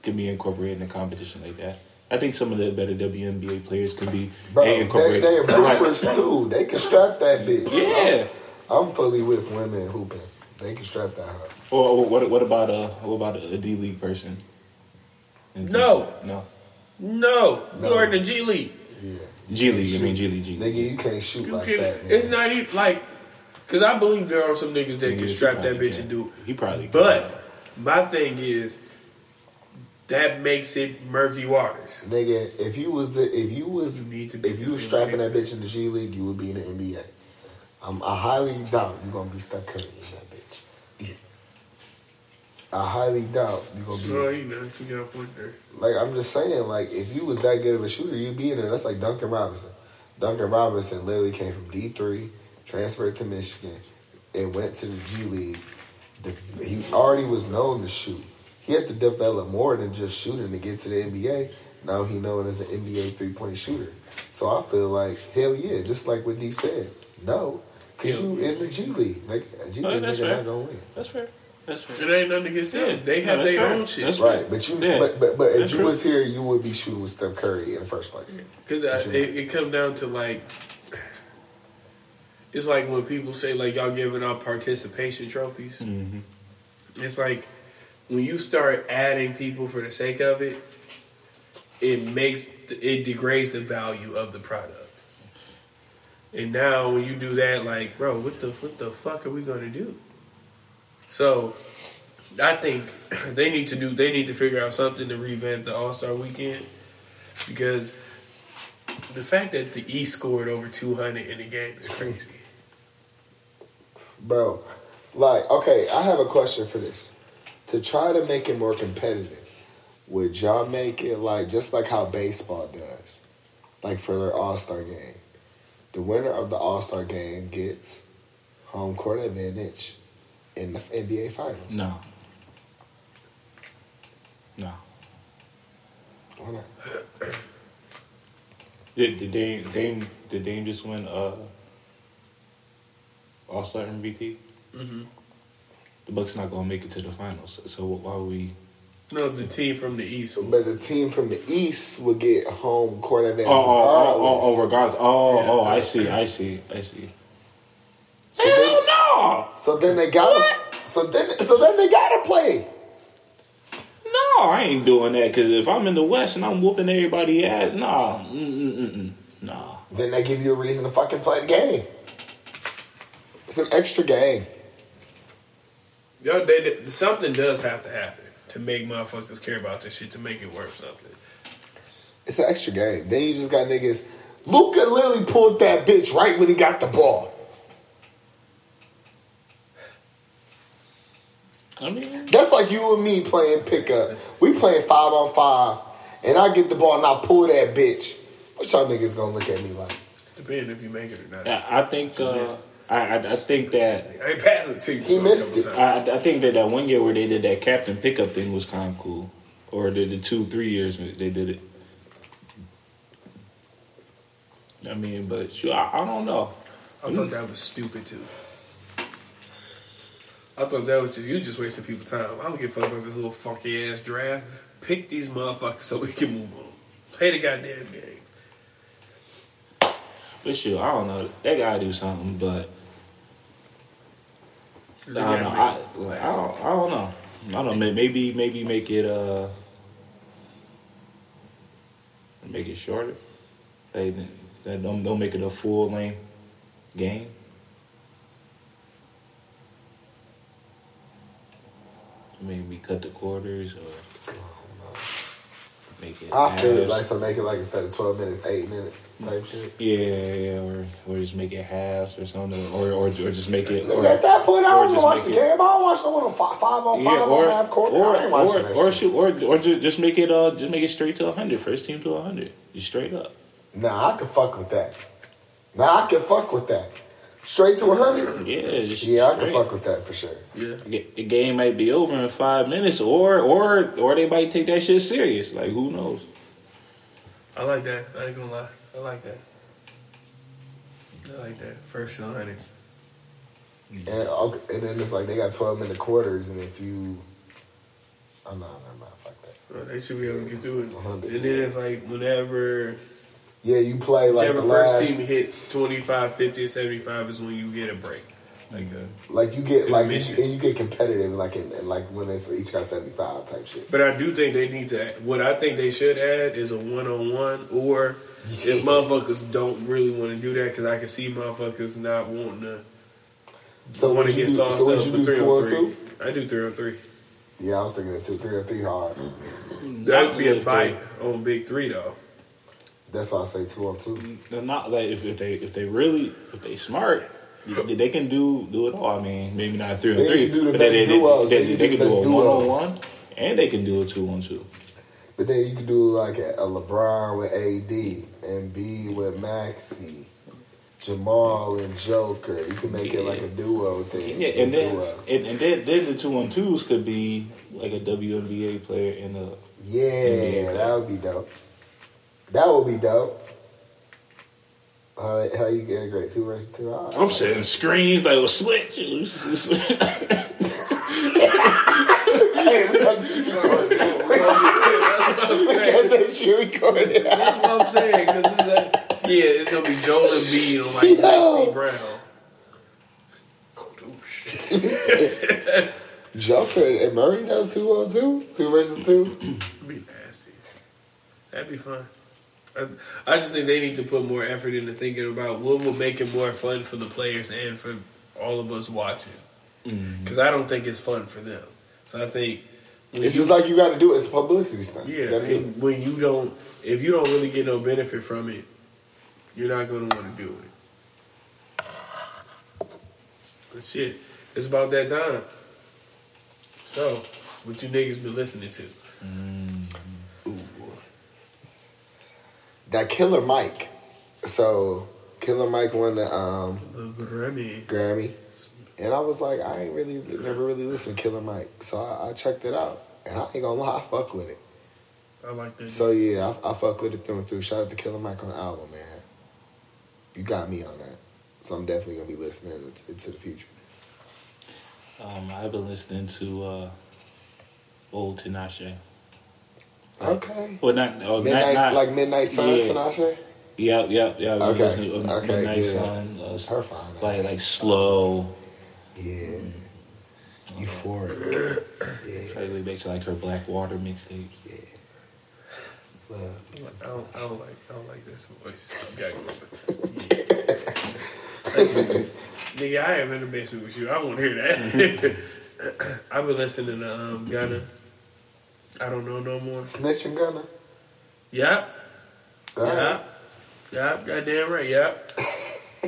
can be incorporated in a competition like that. I think some of the better WNBA players can be Bro, hey, they, incorporated. they're Like, bloopers too. They can strap that bitch. yeah. I'm fully with women hooping. They can strap that up. Or what? What about a what about a D League person? No. no. no. No. You are in the G League. Yeah. G League. I mean G League. G League. Nigga, you can't shoot You like can, that, man. it's not even like because I believe there are some niggas that Yeah, can strap that bitch can. and do. He probably. can. But my thing is that makes it murky waters. Nigga, if you was if you was You need to be if you was strapping that bitch in the G League, you would be in the NBA. Um, I highly doubt you're gonna be Steph Curry in that bitch. I highly doubt you're gonna be. Oh, you know, you got a point there. Like I'm just saying, like if you was that good of a shooter, you'd be in there. That's like Duncan Robinson. Duncan Robinson literally came from D three, transferred to Michigan, and went to the G League. The- he already was known to shoot. He had to develop more than just shooting to get to the NBA. Now he known as an NBA three point shooter. So I feel like hell yeah, just like what D said. No, cause Yeah. you in the G League. Like a G Oh, League that's nigga fair. not gonna win. That's fair. That's fair. It ain't nothing against them. They have No, their fair. own shit. That's Right, but you, Yeah. but but but if That's you true. was here, you would be shooting with Steph Curry in the first place. Because it, it comes down to like, it's like when people say like y'all giving out participation trophies. Mhm. It's like when you start adding people for the sake of it, it makes it degrades the value of the product. And now when you do that, like, bro, what the what the fuck are we gonna do? So, I think they need to do. They need to figure out something to revamp the All Star Weekend. because the fact that the East scored over 200 in the game is crazy. Bro, like, okay, I have a question for this. To try to make it more competitive, would y'all make it like just like how baseball does? Like for their All Star game. The winner of the All Star game gets home court advantage in the NBA Finals. No. No. Why not? Did, did Dame, Dame did Dame just win uh All Star MVP? hmm The Bucks not gonna make it to the finals. So why would we? No, the team from the East. will- But the team from the East will get home court Oh, advantage. oh, oh, oh, oh, regardless. regardless. Oh, Yeah. oh, I see, I see, I see. So then, no! so then they gotta. So then, so then they gotta play. No, I ain't doing that. Cause if I'm in the West and I'm whooping everybody ass, nah, mm, mm, mm, nah. Then they give you a reason to fucking play the game. It's an extra game. Yo, they, they- something does have to happen to make motherfuckers care about this shit to make it worth something. It's an extra game. Then you just got niggas. Luka literally pulled that bitch right when he got the ball. I mean, That's like you and me playing pickup. We playing five on five, and I get the ball and I pull that bitch. What y'all niggas gonna look at me like? Depending if you make it or not. I, I think, uh, I, I, I think that I ain't passing it to you. He so missed it. I, I think that that one year where they did that captain pickup thing was kind of cool, or the, the two three years they did it. I mean, but sure, I, I don't know. I thought that was stupid too. I thought that was just you just wasting people's time. I don't give a fuck about this little funky ass draft. Pick these motherfuckers so we can move on. Play the goddamn game. But sure, I don't know. They gotta do something, but I They don't know. I, like, I don't. I don't know. I don't know. Maybe maybe make it uh make it shorter. They, they don't don't make it a full length game. Maybe cut the quarters or make it. I feel it like so make it like instead of twelve minutes, eight minutes type shit. Yeah, yeah, or or just make it halves or something, or or, or just make it. Or, at that point, I don't just watch the game. I don't watch the one on five, five on Yeah, five or on half court. or I ain't watching or that or, shoot, or or just, just make it uh just make it straight to 100. First team to 100. Just straight up. Nah, I could fuck with that. Nah, I could fuck with that. Straight to 100? Yeah, just Yeah, I can fuck with that for sure. Yeah. The the game might be over in five minutes, or or or they might take that shit serious. Like who knows? I like that. I ain't gonna lie. I like that. I like that. First to 100. And, okay, and then it's like they got 12 minute quarters, and if you. I'm oh, no, never mind. Fuck that. Well, they should be able to get through it. 100. And then it's like whenever Yeah, you play like whichever the first team hits 25, 50, or 75 is when you get a break. Like a, Like you get like you, and you get competitive like in, in like when it's each got seventy five type shit. But I do think they need to. add- What I think they should add is a one on one, or if motherfuckers don't really want to do that, because I can see motherfuckers not wanting to So want would to get do, sauced so up you with do three two on on three. two? I do three on three. Yeah, I was thinking of two, three or three hard. That'd be a bite on big three though. That's why I say two on two. They're not like if, if they if they really if they smart, they, can do do it all. I mean, maybe not three on They three, can do the but best they, they, duos. they, They they, can can do a one on one, and they can do a two on two. But then you could do like a, a LeBron with AD and B with Maxey, Jamal and Joker. You can make it like a duo thing. Yeah, and then and, and then, then the two on twos could be like a WNBA player and a yeah, that would be dope. That would be dope. How, how you can integrate two versus two? All right. I'm saying screens like a switch. Hey, we got. That's what I'm saying. that shit recorded. That's what I'm saying. Because it's like, yeah, it's gonna be Joel and Embiid on like Yo. Lexi Brown. Oh. Joker and Murray though two on two, two versus two. That'd be nasty. That'd be fun. I, I just think they need to put more effort into thinking about what will make it more fun for the players and for all of us watching. Mm-hmm. Because I don't think it's fun for them. So I think It's you- just like you got to do it. It's a publicity stunt. yeah. You gotta do it. and when you don't, if you don't really get no benefit from it, you're not gonna want to do it. But shit, it's about that time. So, what you niggas been listening to? Mm. That Killer Mike. So Killer Mike won the um, The Grammy. Grammy, and I was like, I ain't really never really listened to Killer Mike, so I, I checked it out, and I ain't gonna lie, I fuck with it. I like that. So yeah, I, I fuck with it through and through. Shout out to Killer Mike on the album, man. You got me on that, so I'm definitely gonna be listening into, into the future. Um, I've been listening to uh, old Tinashe. Okay. Well, not, oh, Midnight, not, not like Midnight Sun, yeah. Tinashe. Yep, yep, yep. I've been Okay, listening to, uh, okay, Midnight yeah. Sun. Uh, Her fine. like like slow. Yeah. Euphoric. Yeah. Probably back to like her Black Water mixtape. Love. I don't, I don't like I don't like this voice. Okay. Nigga, I am in the basement with you. I won't hear that. I've been listening to um, Gunna. I don't know no more. Snitch and Gunna. Yep. Alright. Yep. Yep. Goddamn right. Yep.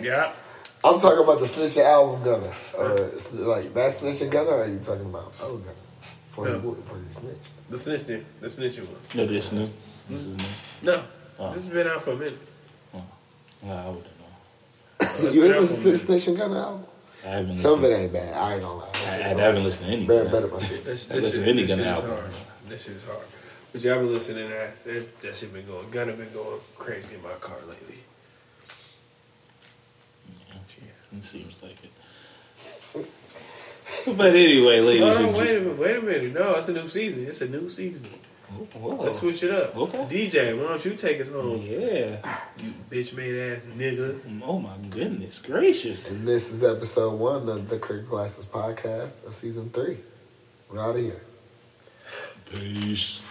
Yep. I'm talking about the Snitch album Gunna. Or s- like that Snitch and Gunna, or are you talking about other Gunna? For No. you, for you snitch. The snitching. The snitching one. No, this new. This is new. Hmm? No. Oh. This has been out for a minute. Oh. Yeah, I wouldn't know. It's you been ain't out listen to the minute. Snitch and Gunna album? I haven't Some of it ain't bad. I ain't gonna lie. I, I haven't listened to any. Better, better my shit. I this listen shit, to any this Gunna shit is album. Hard. This shit is hard. But yeah, I've been listening to that. That, that shit been going. Gunna been going crazy in my car lately. Yeah, it seems like it. But anyway, ladies No, and no, wait a minute, wait a minute. No, it's a new season. It's a new season. Whoa. Let's switch it up. Okay. DJ, why don't you take us home? Yeah. You bitch made ass nigga. Oh my goodness gracious. And this is episode one of the Kirk Glasses podcast of season three. We're out of here. Peace.